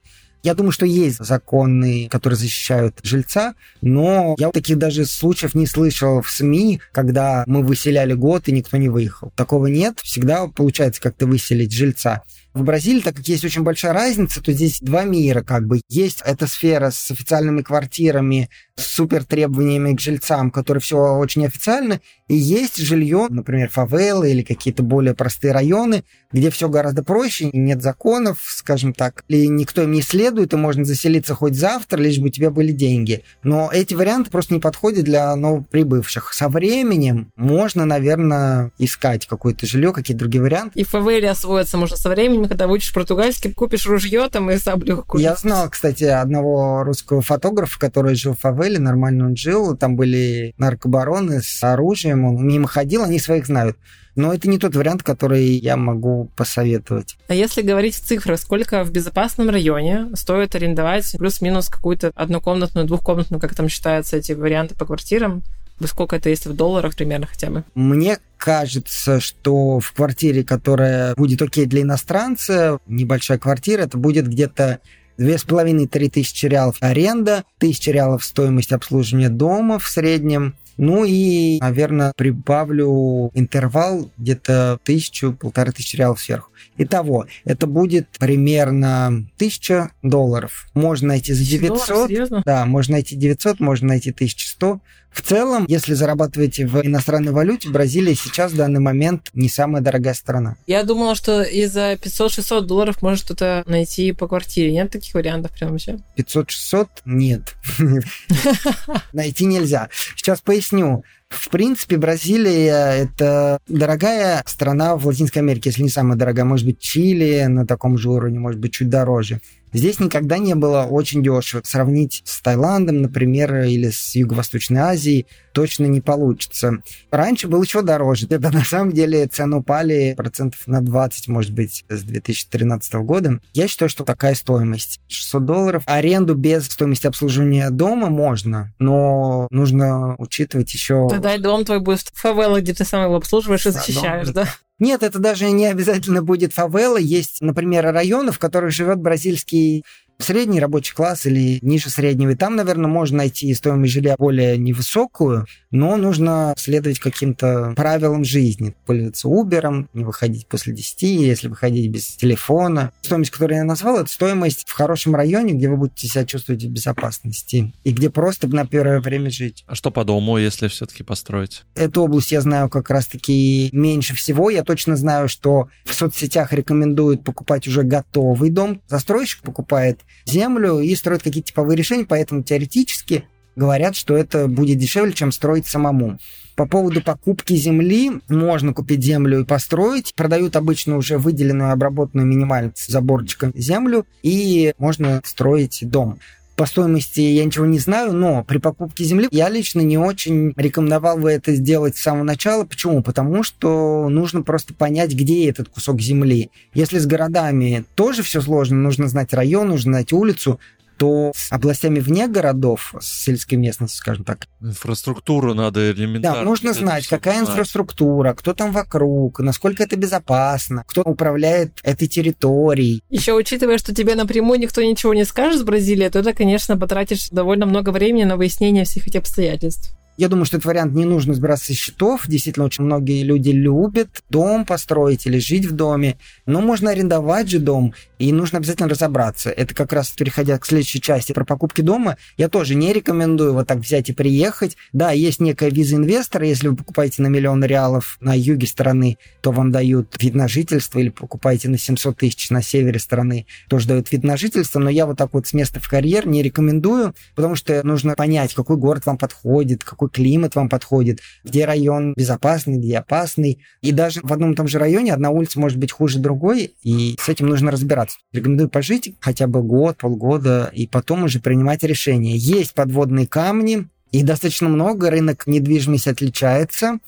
Я думаю, что есть законы, которые защищают жильца, но я таких даже случаев не слышал в СМИ, когда мы выселяли год и никто не выехал. Такого нет. Всегда получается как-то выселить жильца. В Бразилии, так как есть очень большая разница, то здесь два мира как бы. Есть эта сфера с официальными квартирами, с супер требованиями к жильцам, которые все очень официально, и есть жилье, например, фавелы или какие-то более простые районы, где все гораздо проще, нет законов, скажем так, и никто им не следует, и можно заселиться хоть завтра, лишь бы у тебя были деньги. Но эти варианты просто не подходят для новоприбывших. Со временем можно, наверное, искать какое-то жилье, какие-то другие варианты. И фавеле освоиться можно со временем, когда выучишь португальский, купишь ружье там и саблю купишь. Я знал, кстати, одного русского фотографа, который жил в фавеле, нормально он жил, там были наркобароны с оружием, он мимо ходил, они своих знают. Но это не тот вариант, который я могу посоветовать. А если говорить в цифрах, сколько в безопасном районе стоит арендовать плюс-минус какую-то однокомнатную, двухкомнатную, как там считаются эти варианты по квартирам? Сколько это, если в долларах примерно хотя бы? Мне кажется, что в квартире, которая будет окей для иностранца, небольшая квартира, это будет где-то Две с половиной-три тысячи реалов аренда, тысяча реалов стоимость обслуживания дома в среднем, ну и, наверное, прибавлю интервал где-то тысячу, полторы тысячи реалов сверху. Итого, это будет примерно тысяча долларов. Можно найти за 900. Долларов, да, можно найти 900, можно найти 1100. В целом, если зарабатываете в иностранной валюте, Бразилия сейчас в данный момент не самая дорогая страна. Я думала, что и за 500-600 долларов можно что-то найти по квартире. Нет таких вариантов прям вообще? 500-600? Нет. Найти нельзя. Сейчас поясню. В принципе, Бразилия – это дорогая страна в Латинской Америке, если не самая дорогая. Может быть, Чили на таком же уровне, может быть, чуть дороже. Здесь никогда не было очень дешево. Сравнить с Таиландом, например, или с Юго-Восточной Азией точно не получится. Раньше было еще дороже. Это на самом деле цены упали процентов на 20, может быть, с 2013 года. Я считаю, что такая стоимость. 600 долларов. Аренду без стоимости обслуживания дома можно, но нужно учитывать еще... Тогда и дом твой будет в фавелах, где ты сам его обслуживаешь и защищаешь, да? Нет, это даже не обязательно будет фавела. Есть, например, районы, в которых живет бразильский средний рабочий класс или ниже среднего. И там, наверное, можно найти стоимость жилья более невысокую, но нужно следовать каким-то правилам жизни. Пользоваться Uber, не выходить после 10, если выходить без телефона. Стоимость, которую я назвал, это стоимость в хорошем районе, где вы будете себя чувствовать в безопасности и где просто на первое время жить. А что по дому, если все-таки построить? Эту область я знаю как раз-таки меньше всего. Я точно знаю, что в соцсетях рекомендуют покупать уже готовый дом. Застройщик покупает землю и строят какие-то типовые решения, поэтому теоретически говорят, что это будет дешевле, чем строить самому. По поводу покупки земли, можно купить землю и построить. Продают обычно уже выделенную, обработанную минимально с заборчиком землю, и можно строить дом. По стоимости я ничего не знаю, но при покупке земли я лично не очень рекомендовал бы это сделать с самого начала. Почему? Потому что нужно просто понять, где этот кусок земли. Если с городами тоже все сложно, нужно знать район, нужно знать улицу, то с областями вне городов, с сельской местности, скажем так. Инфраструктуру надо элементарно. Да, нужно знать, какая знать. инфраструктура, кто там вокруг, насколько это безопасно, кто управляет этой территорией. Еще учитывая, что тебе напрямую никто ничего не скажет с Бразилии, то это, конечно, потратишь довольно много времени на выяснение всех этих обстоятельств. Я думаю, что этот вариант не нужно сбираться со счетов. Действительно, очень многие люди любят дом построить или жить в доме. Но можно арендовать же дом, и нужно обязательно разобраться. Это как раз переходя к следующей части про покупки дома. Я тоже не рекомендую вот так взять и приехать. Да, есть некая виза инвестора. Если вы покупаете на миллион реалов на юге страны, то вам дают вид на жительство, или покупаете на 700 тысяч на севере страны, тоже дают вид на жительство. Но я вот так вот с места в карьер не рекомендую, потому что нужно понять, какой город вам подходит, какой климат вам подходит, где район безопасный, где опасный. И даже в одном и том же районе одна улица может быть хуже другой, и с этим нужно разбираться. Рекомендую пожить хотя бы год, полгода, и потом уже принимать решение. Есть подводные камни, их достаточно много, рынок недвижимости отличается.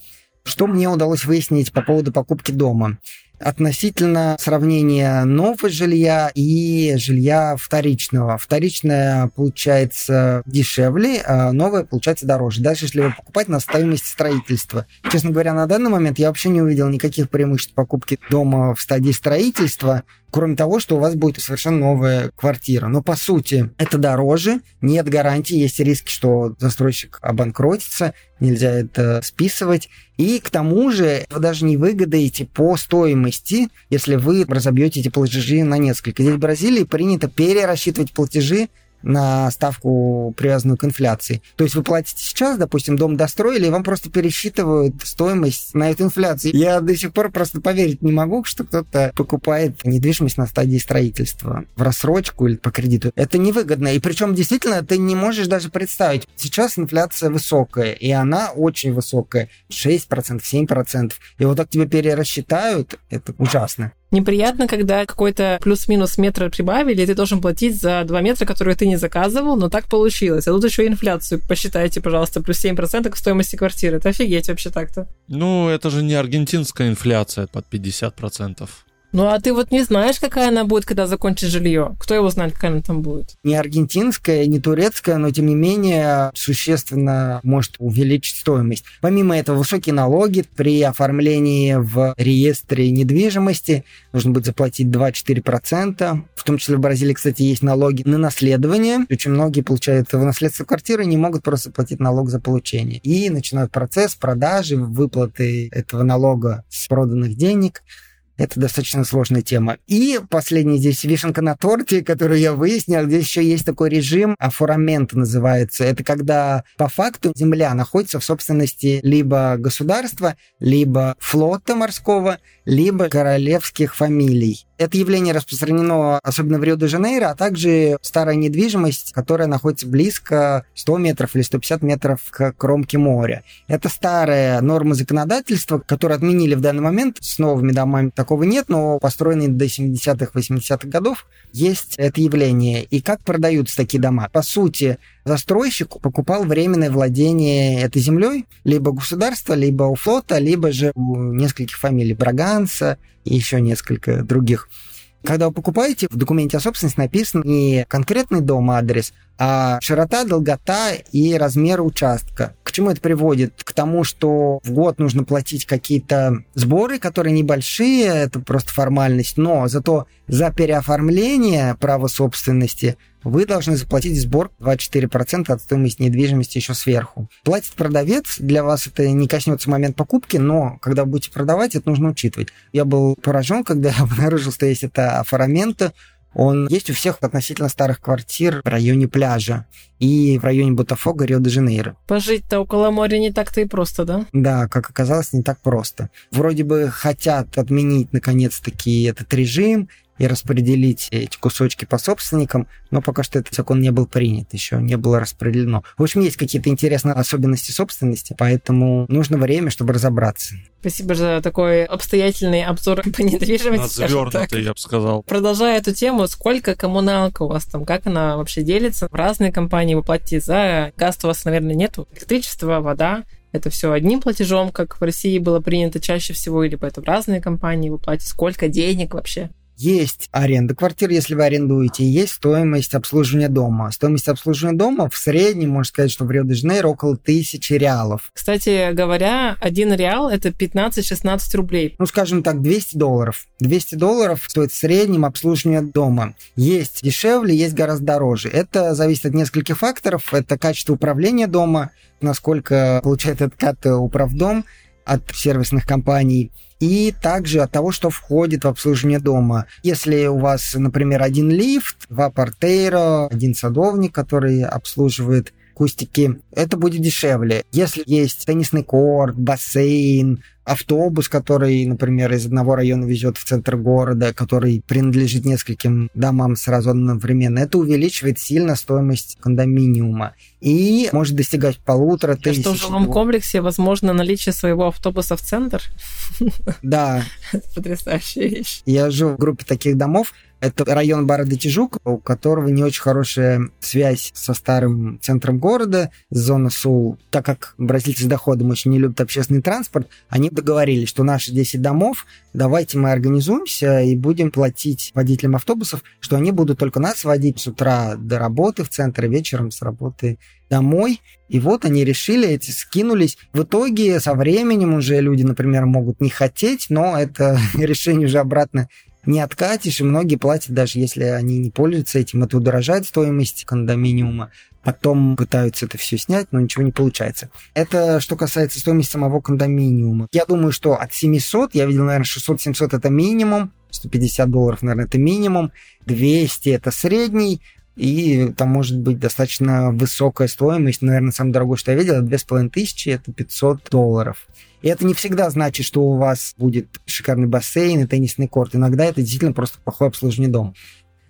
Что мне удалось выяснить по поводу покупки дома? Относительно сравнения нового жилья и жилья вторичного. Вторичное получается дешевле, а новое получается дороже. Даже если вы покупать на стоимость строительства. Честно говоря, на данный момент я вообще не увидел никаких преимуществ покупки дома в стадии строительства кроме того, что у вас будет совершенно новая квартира. Но по сути это дороже, нет гарантии, есть риски, что застройщик обанкротится, нельзя это списывать. И к тому же вы даже не выгодаете по стоимости, если вы разобьете эти платежи на несколько. Здесь в Бразилии принято перерасчитывать платежи на ставку, привязанную к инфляции. То есть вы платите сейчас, допустим, дом достроили, и вам просто пересчитывают стоимость на эту инфляцию. Я до сих пор просто поверить не могу, что кто-то покупает недвижимость на стадии строительства в рассрочку или по кредиту. Это невыгодно. И причем действительно ты не можешь даже представить. Сейчас инфляция высокая, и она очень высокая. 6%, 7%. И вот так тебе перерасчитают, это ужасно. Неприятно, когда какой-то плюс-минус метр прибавили, и ты должен платить за 2 метра, которые ты не заказывал, но так получилось. А тут еще инфляцию посчитайте, пожалуйста, плюс 7% к стоимости квартиры. Это офигеть вообще так-то. Ну, это же не аргентинская инфляция под 50%. Ну а ты вот не знаешь, какая она будет, когда закончишь жилье? Кто его знает, какая она там будет? Не аргентинская, не турецкая, но тем не менее существенно может увеличить стоимость. Помимо этого, высокие налоги при оформлении в реестре недвижимости нужно будет заплатить 2-4%. В том числе в Бразилии, кстати, есть налоги на наследование. Очень многие получают в наследство квартиры и не могут просто платить налог за получение. И начинают процесс продажи, выплаты этого налога с проданных денег. Это достаточно сложная тема. И последняя здесь вишенка на торте, которую я выяснил, здесь еще есть такой режим, афорамент называется. Это когда по факту земля находится в собственности либо государства, либо флота морского, либо королевских фамилий. Это явление распространено особенно в Рио-де-Жанейро, а также старая недвижимость, которая находится близко 100 метров или 150 метров к кромке моря. Это старая норма законодательства, которую отменили в данный момент. С новыми домами такого нет, но построенные до 70-х, 80-х годов есть это явление. И как продаются такие дома? По сути, застройщик покупал временное владение этой землей либо государства, либо у флота, либо же у нескольких фамилий Браганса и еще несколько других. Когда вы покупаете, в документе о собственности написан не конкретный дом адрес, а широта, долгота и размер участка. К чему это приводит? К тому, что в год нужно платить какие-то сборы, которые небольшие, это просто формальность, но зато за переоформление права собственности вы должны заплатить сбор 24% от стоимости недвижимости еще сверху. Платит продавец, для вас это не коснется момент покупки, но когда будете продавать, это нужно учитывать. Я был поражен, когда я обнаружил, что есть это афорамента, он есть у всех относительно старых квартир в районе пляжа и в районе Бутафога, Рио-де-Жанейро. Пожить-то около моря не так-то и просто, да? Да, как оказалось, не так просто. Вроде бы хотят отменить, наконец-таки, этот режим, и распределить эти кусочки по собственникам, но пока что этот закон не был принят, еще не было распределено. В общем, есть какие-то интересные особенности собственности, поэтому нужно время, чтобы разобраться. Спасибо за такой обстоятельный обзор по недвижимости. Развернутый, я бы сказал. Продолжая эту тему, сколько коммуналка у вас там, как она вообще делится? В разные компании вы платите за газ у вас, наверное, нету. Электричество, вода, это все одним платежом, как в России было принято чаще всего, либо это в разные компании вы платите, сколько денег вообще? Есть аренда квартир, если вы арендуете, есть стоимость обслуживания дома. Стоимость обслуживания дома в среднем, можно сказать, что в Рио-де-Жанейро около тысячи реалов. Кстати говоря, один реал – это 15-16 рублей. Ну, скажем так, 200 долларов. 200 долларов стоит в среднем обслуживание дома. Есть дешевле, есть гораздо дороже. Это зависит от нескольких факторов. Это качество управления дома, насколько получает откат управдом от сервисных компаний, и также от того, что входит в обслуживание дома. Если у вас, например, один лифт, два портейра, один садовник, который обслуживает кустики, это будет дешевле. Если есть теннисный корт, бассейн, автобус, который, например, из одного района везет в центр города, который принадлежит нескольким домам сразу одновременно, это увеличивает сильно стоимость кондоминиума и может достигать полутора тысяч. Что в жилом комплексе возможно наличие своего автобуса в центр? Да. Потрясающая вещь. Я живу в группе таких домов, это район Борода-Тижук, у которого не очень хорошая связь со старым центром города, зона Сул. Так как бразильцы с доходом очень не любят общественный транспорт, они договорились, что наши 10 домов, давайте мы организуемся и будем платить водителям автобусов, что они будут только нас водить с утра до работы в центр, вечером с работы домой. И вот они решили, эти скинулись. В итоге со временем уже люди, например, могут не хотеть, но это решение уже обратно не откатишь, и многие платят, даже если они не пользуются этим, это удорожает стоимость кондоминиума. Потом пытаются это все снять, но ничего не получается. Это что касается стоимости самого кондоминиума. Я думаю, что от 700, я видел, наверное, 600-700 это минимум, 150 долларов, наверное, это минимум, 200 это средний, и там может быть достаточно высокая стоимость. Наверное, самое дорогое, что я видел, это 2500, это 500 долларов. И это не всегда значит, что у вас будет шикарный бассейн и теннисный корт. Иногда это действительно просто плохое обслуживание дома.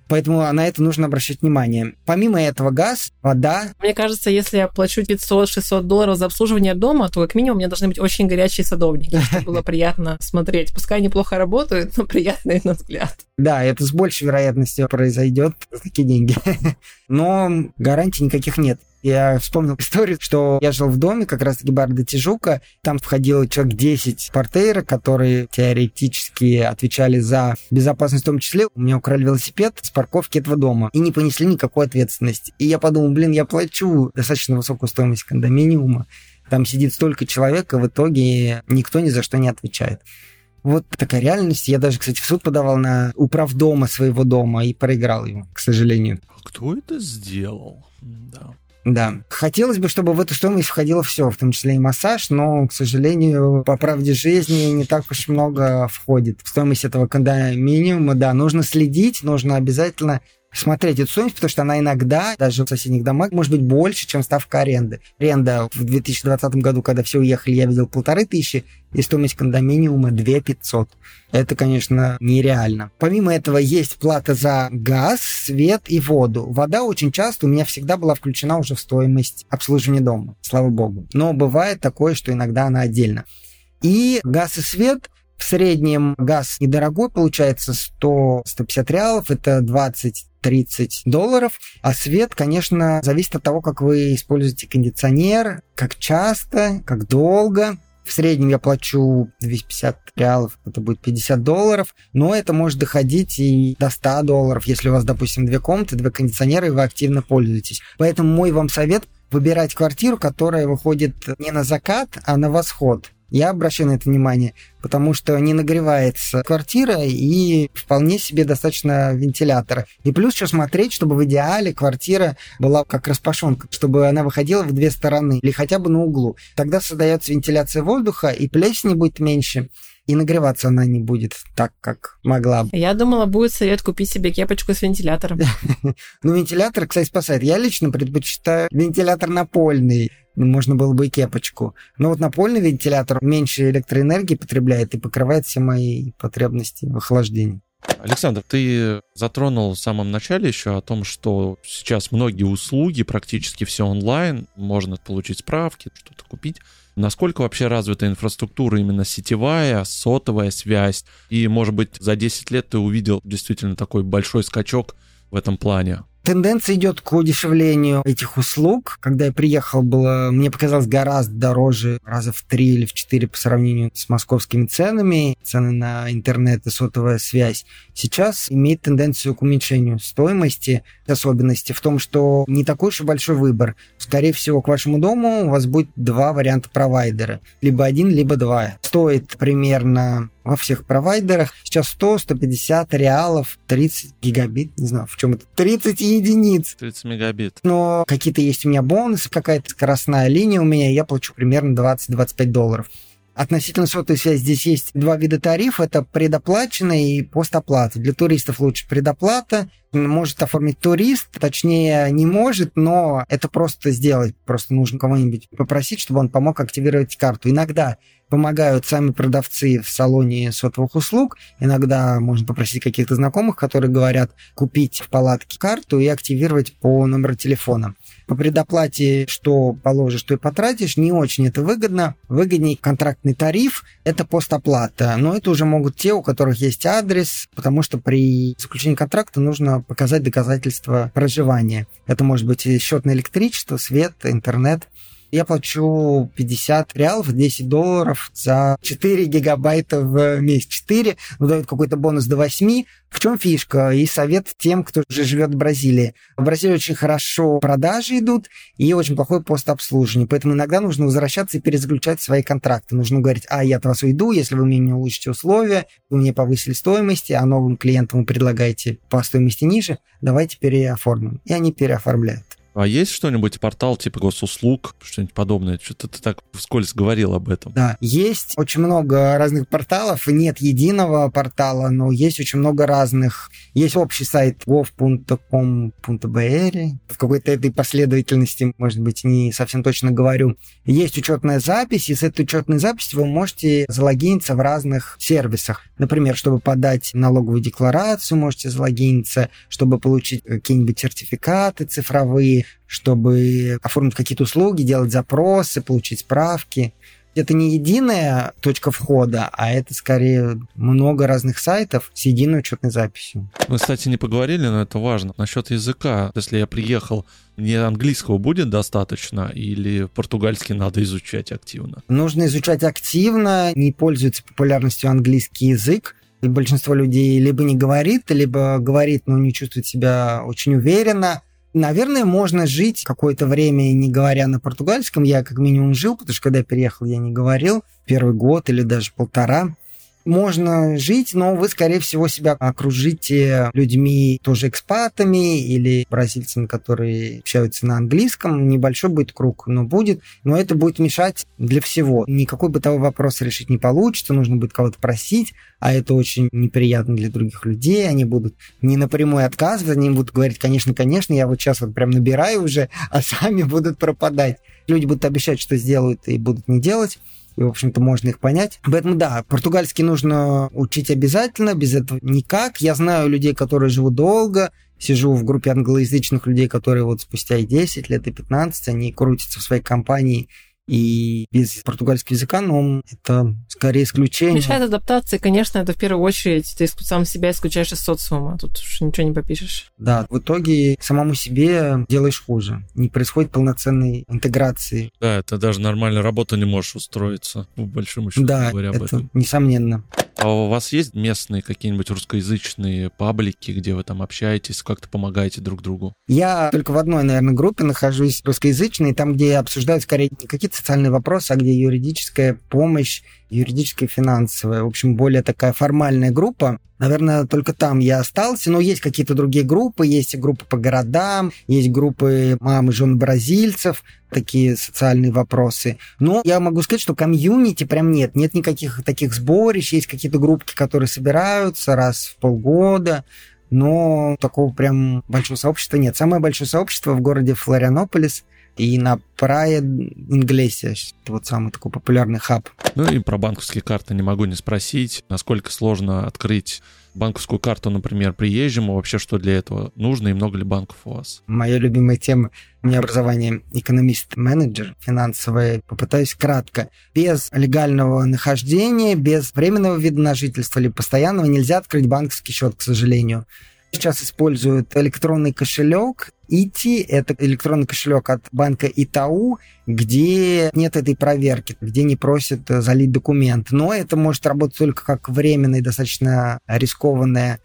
Поэтому на это нужно обращать внимание. Помимо этого, газ, вода. Мне кажется, если я плачу 500-600 долларов за обслуживание дома, то как минимум мне должны быть очень горячие садовники, чтобы было приятно смотреть. Пускай они плохо работают, но приятные на взгляд. Да, это с большей вероятностью произойдет за такие деньги. Но гарантий никаких нет. Я вспомнил историю, что я жил в доме, как раз-таки бар до Тижука. Там входило человек 10 портейра, которые теоретически отвечали за безопасность в том числе. У меня украли велосипед с парковки этого дома и не понесли никакой ответственности. И я подумал, блин, я плачу достаточно высокую стоимость кондоминиума. Там сидит столько человек, и в итоге никто ни за что не отвечает. Вот такая реальность. Я даже, кстати, в суд подавал на управдома своего дома и проиграл его, к сожалению. А кто это сделал? Да. Да. Хотелось бы, чтобы в эту стоимость входило все, в том числе и массаж, но, к сожалению, по правде жизни не так уж много входит в стоимость этого кондоминиума. Да, нужно следить, нужно обязательно смотреть эту стоимость, потому что она иногда, даже в соседних домах, может быть больше, чем ставка аренды. Аренда в 2020 году, когда все уехали, я видел полторы тысячи, и стоимость кондоминиума 2 500. Это, конечно, нереально. Помимо этого, есть плата за газ, свет и воду. Вода очень часто у меня всегда была включена уже в стоимость обслуживания дома, слава богу. Но бывает такое, что иногда она отдельно. И газ и свет в среднем газ недорогой, получается 100-150 реалов, это 20 30 долларов. А свет, конечно, зависит от того, как вы используете кондиционер, как часто, как долго. В среднем я плачу 250 реалов, это будет 50 долларов, но это может доходить и до 100 долларов, если у вас, допустим, две комнаты, два кондиционера, и вы активно пользуетесь. Поэтому мой вам совет – выбирать квартиру, которая выходит не на закат, а на восход. Я обращаю на это внимание, потому что не нагревается квартира и вполне себе достаточно вентилятора. И плюс еще смотреть, чтобы в идеале квартира была как распашонка, чтобы она выходила в две стороны или хотя бы на углу. Тогда создается вентиляция воздуха и плесени будет меньше и нагреваться она не будет так, как могла бы. Я думала, будет совет купить себе кепочку с вентилятором. Ну, вентилятор, кстати, спасает. Я лично предпочитаю вентилятор напольный можно было бы и кепочку. Но вот напольный вентилятор меньше электроэнергии потребляет и покрывает все мои потребности в охлаждении. Александр, ты затронул в самом начале еще о том, что сейчас многие услуги, практически все онлайн, можно получить справки, что-то купить. Насколько вообще развита инфраструктура именно сетевая, сотовая связь? И, может быть, за 10 лет ты увидел действительно такой большой скачок в этом плане? Тенденция идет к удешевлению этих услуг. Когда я приехал, было, мне показалось гораздо дороже, раза в три или в четыре по сравнению с московскими ценами. Цены на интернет и сотовая связь. Сейчас имеет тенденцию к уменьшению стоимости. Особенности в том, что не такой уж и большой выбор. Скорее всего, к вашему дому у вас будет два варианта провайдера. Либо один, либо два. Стоит примерно во всех провайдерах. Сейчас 100-150 реалов, 30 гигабит, не знаю, в чем это, 30 единиц. 30 мегабит. Но какие-то есть у меня бонусы, какая-то скоростная линия у меня, и я получу примерно 20-25 долларов. Относительно сотовой связи здесь есть два вида тарифа. Это предоплаченная и постоплата. Для туристов лучше предоплата. Может оформить турист, точнее не может, но это просто сделать. Просто нужно кого-нибудь попросить, чтобы он помог активировать карту. Иногда помогают сами продавцы в салоне сотовых услуг. Иногда можно попросить каких-то знакомых, которые говорят купить в палатке карту и активировать по номеру телефона. По предоплате, что положишь, то и потратишь, не очень это выгодно. Выгоднее контрактный тариф – это постоплата. Но это уже могут те, у которых есть адрес, потому что при заключении контракта нужно показать доказательства проживания. Это может быть счет на электричество, свет, интернет я плачу 50 реалов, 10 долларов за 4 гигабайта в месяц. 4, ну, дают какой-то бонус до 8. В чем фишка? И совет тем, кто уже живет в Бразилии. В Бразилии очень хорошо продажи идут и очень плохое постобслуживание. Поэтому иногда нужно возвращаться и перезаключать свои контракты. Нужно говорить, а, я от вас уйду, если вы мне не улучшите условия, вы мне повысили стоимость, а новым клиентам вы предлагаете по стоимости ниже, давайте переоформим. И они переоформляют. А есть что-нибудь, портал типа госуслуг, что-нибудь подобное? Что-то ты так вскользь говорил об этом. Да, есть очень много разных порталов. Нет единого портала, но есть очень много разных. Есть общий сайт gov.com.br. В какой-то этой последовательности, может быть, не совсем точно говорю. Есть учетная запись, и с этой учетной записью вы можете залогиниться в разных сервисах. Например, чтобы подать налоговую декларацию, можете залогиниться, чтобы получить какие-нибудь сертификаты цифровые, чтобы оформить какие-то услуги, делать запросы, получить справки. Это не единая точка входа, а это скорее много разных сайтов с единой учетной записью. Мы, кстати, не поговорили, но это важно. Насчет языка. Если я приехал, мне английского будет достаточно или португальский надо изучать активно? Нужно изучать активно. Не пользуется популярностью английский язык. И большинство людей либо не говорит, либо говорит, но не чувствует себя очень уверенно Наверное, можно жить какое-то время, не говоря на португальском. Я как минимум жил, потому что когда я переехал, я не говорил. Первый год или даже полтора можно жить, но вы, скорее всего, себя окружите людьми тоже экспатами или бразильцами, которые общаются на английском. Небольшой будет круг, но будет. Но это будет мешать для всего. Никакой бытовой вопрос решить не получится, нужно будет кого-то просить, а это очень неприятно для других людей. Они будут не напрямую отказывать, они будут говорить, конечно, конечно, я вот сейчас вот прям набираю уже, а сами будут пропадать. Люди будут обещать, что сделают и будут не делать и, в общем-то, можно их понять. Поэтому, да, португальский нужно учить обязательно, без этого никак. Я знаю людей, которые живут долго, сижу в группе англоязычных людей, которые вот спустя и 10 лет, и 15, они крутятся в своей компании и без португальского языка, но это скорее исключение. Мешает адаптации, конечно, это в первую очередь ты сам себя исключаешь из социума, тут уж ничего не попишешь. Да, в итоге самому себе делаешь хуже. Не происходит полноценной интеграции. Да, это даже нормальная работа не можешь устроиться, по большому счету да, говоря об это этом. несомненно. А у вас есть местные какие-нибудь русскоязычные паблики, где вы там общаетесь, как-то помогаете друг другу? Я только в одной, наверное, группе нахожусь русскоязычной, там, где обсуждают скорее не какие-то социальные вопросы, а где юридическая помощь, юридическая, финансовая. В общем, более такая формальная группа. Наверное, только там я остался, но есть какие-то другие группы, есть группы по городам, есть группы мам и жен бразильцев, такие социальные вопросы. Но я могу сказать, что комьюнити прям нет, нет никаких таких сборищ, есть какие-то группки, которые собираются раз в полгода, но такого прям большого сообщества нет. Самое большое сообщество в городе Флорианополис – и на Прая Инглесия, вот самый такой популярный хаб. Ну и про банковские карты не могу не спросить, насколько сложно открыть банковскую карту, например, приезжему, вообще что для этого нужно и много ли банков у вас? Моя любимая тема, у меня образование экономист-менеджер финансовое. Попытаюсь кратко. Без легального нахождения, без временного вида на жительство или постоянного нельзя открыть банковский счет, к сожалению. Сейчас используют электронный кошелек. ИТИ – это электронный кошелек от банка Итау, где нет этой проверки, где не просят залить документ. Но это может работать только как временная достаточно рискованная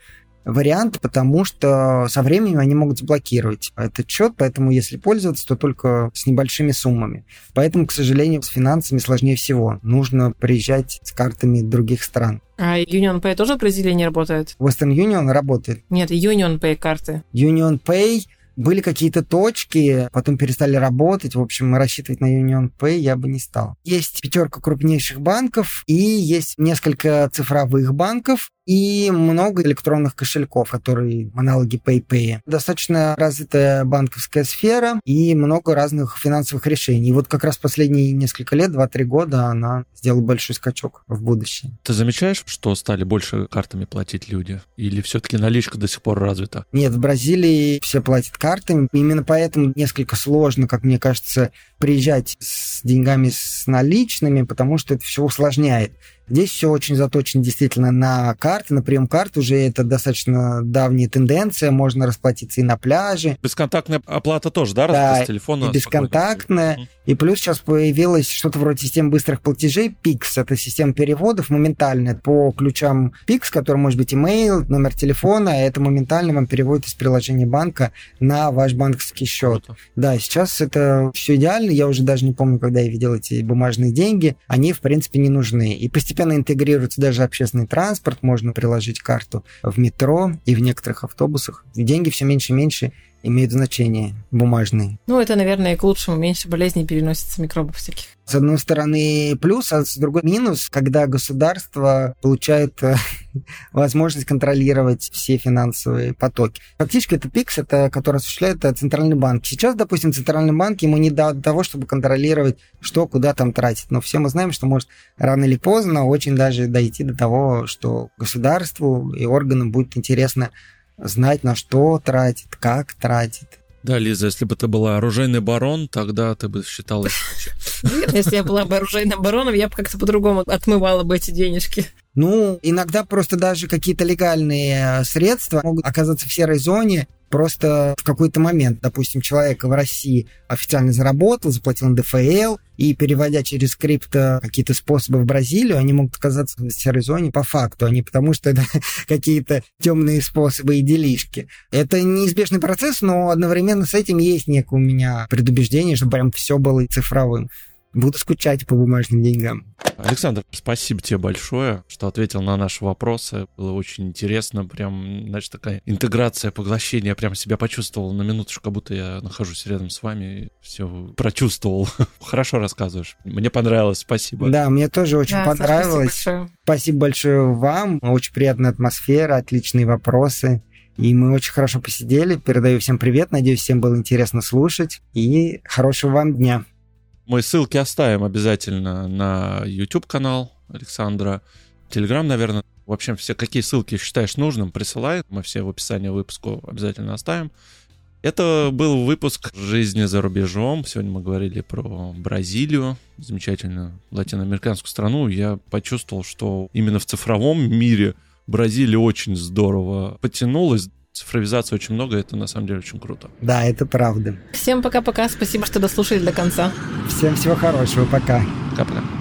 вариант, потому что со временем они могут заблокировать этот счет, поэтому если пользоваться, то только с небольшими суммами. Поэтому, к сожалению, с финансами сложнее всего. Нужно приезжать с картами других стран. А Union Pay тоже в Бразилии не работает? Western Union работает. Нет, Union Pay карты. Union Pay были какие-то точки, потом перестали работать. В общем, рассчитывать на Union Pay я бы не стал. Есть пятерка крупнейших банков и есть несколько цифровых банков, и много электронных кошельков, которые аналоги PayPay. Достаточно развитая банковская сфера и много разных финансовых решений. И вот как раз последние несколько лет, 2-3 года, она сделала большой скачок в будущее. Ты замечаешь, что стали больше картами платить люди? Или все-таки наличка до сих пор развита? Нет, в Бразилии все платят картами. Именно поэтому несколько сложно, как мне кажется, приезжать с деньгами с наличными, потому что это все усложняет. Здесь все очень заточено действительно на карты, на прием карт. Уже это достаточно давняя тенденция. Можно расплатиться и на пляже. Бесконтактная оплата тоже, да? Да, с телефона и бесконтактная. Спокойно. И плюс сейчас появилось что-то вроде системы быстрых платежей. PIX – это система переводов моментально по ключам PIX, который может быть email, номер телефона. Это моментально вам переводит из приложения банка на ваш банковский счет. Да, сейчас это все идеально. Я уже даже не помню, когда я видел эти бумажные деньги. Они, в принципе, не нужны. И постепенно интегрируется даже общественный транспорт. Можно приложить карту в метро и в некоторых автобусах. И деньги все меньше и меньше имеют значение бумажные. Ну, это, наверное, и к лучшему. Меньше болезней переносится микробов всяких. С одной стороны плюс, а с другой минус, когда государство получает э, возможность контролировать все финансовые потоки. Фактически это ПИКС, это, который осуществляет э, Центральный банк. Сейчас, допустим, Центральный банк ему не до того, чтобы контролировать, что куда там тратить. Но все мы знаем, что может рано или поздно очень даже дойти до того, что государству и органам будет интересно знать, на что тратит, как тратит. Да, Лиза, если бы ты была оружейный барон, тогда ты бы считалась Нет, если я была бы оружейным бароном, я бы как-то по-другому отмывала бы эти денежки. Ну, иногда просто даже какие-то легальные средства могут оказаться в серой зоне, Просто в какой-то момент, допустим, человек в России официально заработал, заплатил НДФЛ, и переводя через крипто какие-то способы в Бразилию, они могут оказаться в серой зоне по факту, а не потому, что это какие-то темные способы и делишки. Это неизбежный процесс, но одновременно с этим есть некое у меня предубеждение, что прям все было цифровым. Буду скучать по бумажным деньгам. Александр, спасибо тебе большое, что ответил на наши вопросы. Было очень интересно. Прям, значит, такая интеграция, поглощение. Я прям себя почувствовал на минуточку, как будто я нахожусь рядом с вами. И все прочувствовал. Хорошо рассказываешь. Мне понравилось. Спасибо. Да, мне тоже очень да, понравилось. Спасибо большое. спасибо большое вам. Очень приятная атмосфера, отличные вопросы. И мы очень хорошо посидели. Передаю всем привет. Надеюсь, всем было интересно слушать. И хорошего вам дня. Мы ссылки оставим обязательно на YouTube-канал Александра, Telegram, наверное. В общем, все, какие ссылки считаешь нужным, присылай. Мы все в описании выпуску обязательно оставим. Это был выпуск «Жизни за рубежом». Сегодня мы говорили про Бразилию, замечательную латиноамериканскую страну. Я почувствовал, что именно в цифровом мире Бразилия очень здорово потянулась цифровизации очень много, это на самом деле очень круто. Да, это правда. Всем пока-пока, спасибо, что дослушали до конца. Всем всего хорошего, пока. Пока-пока.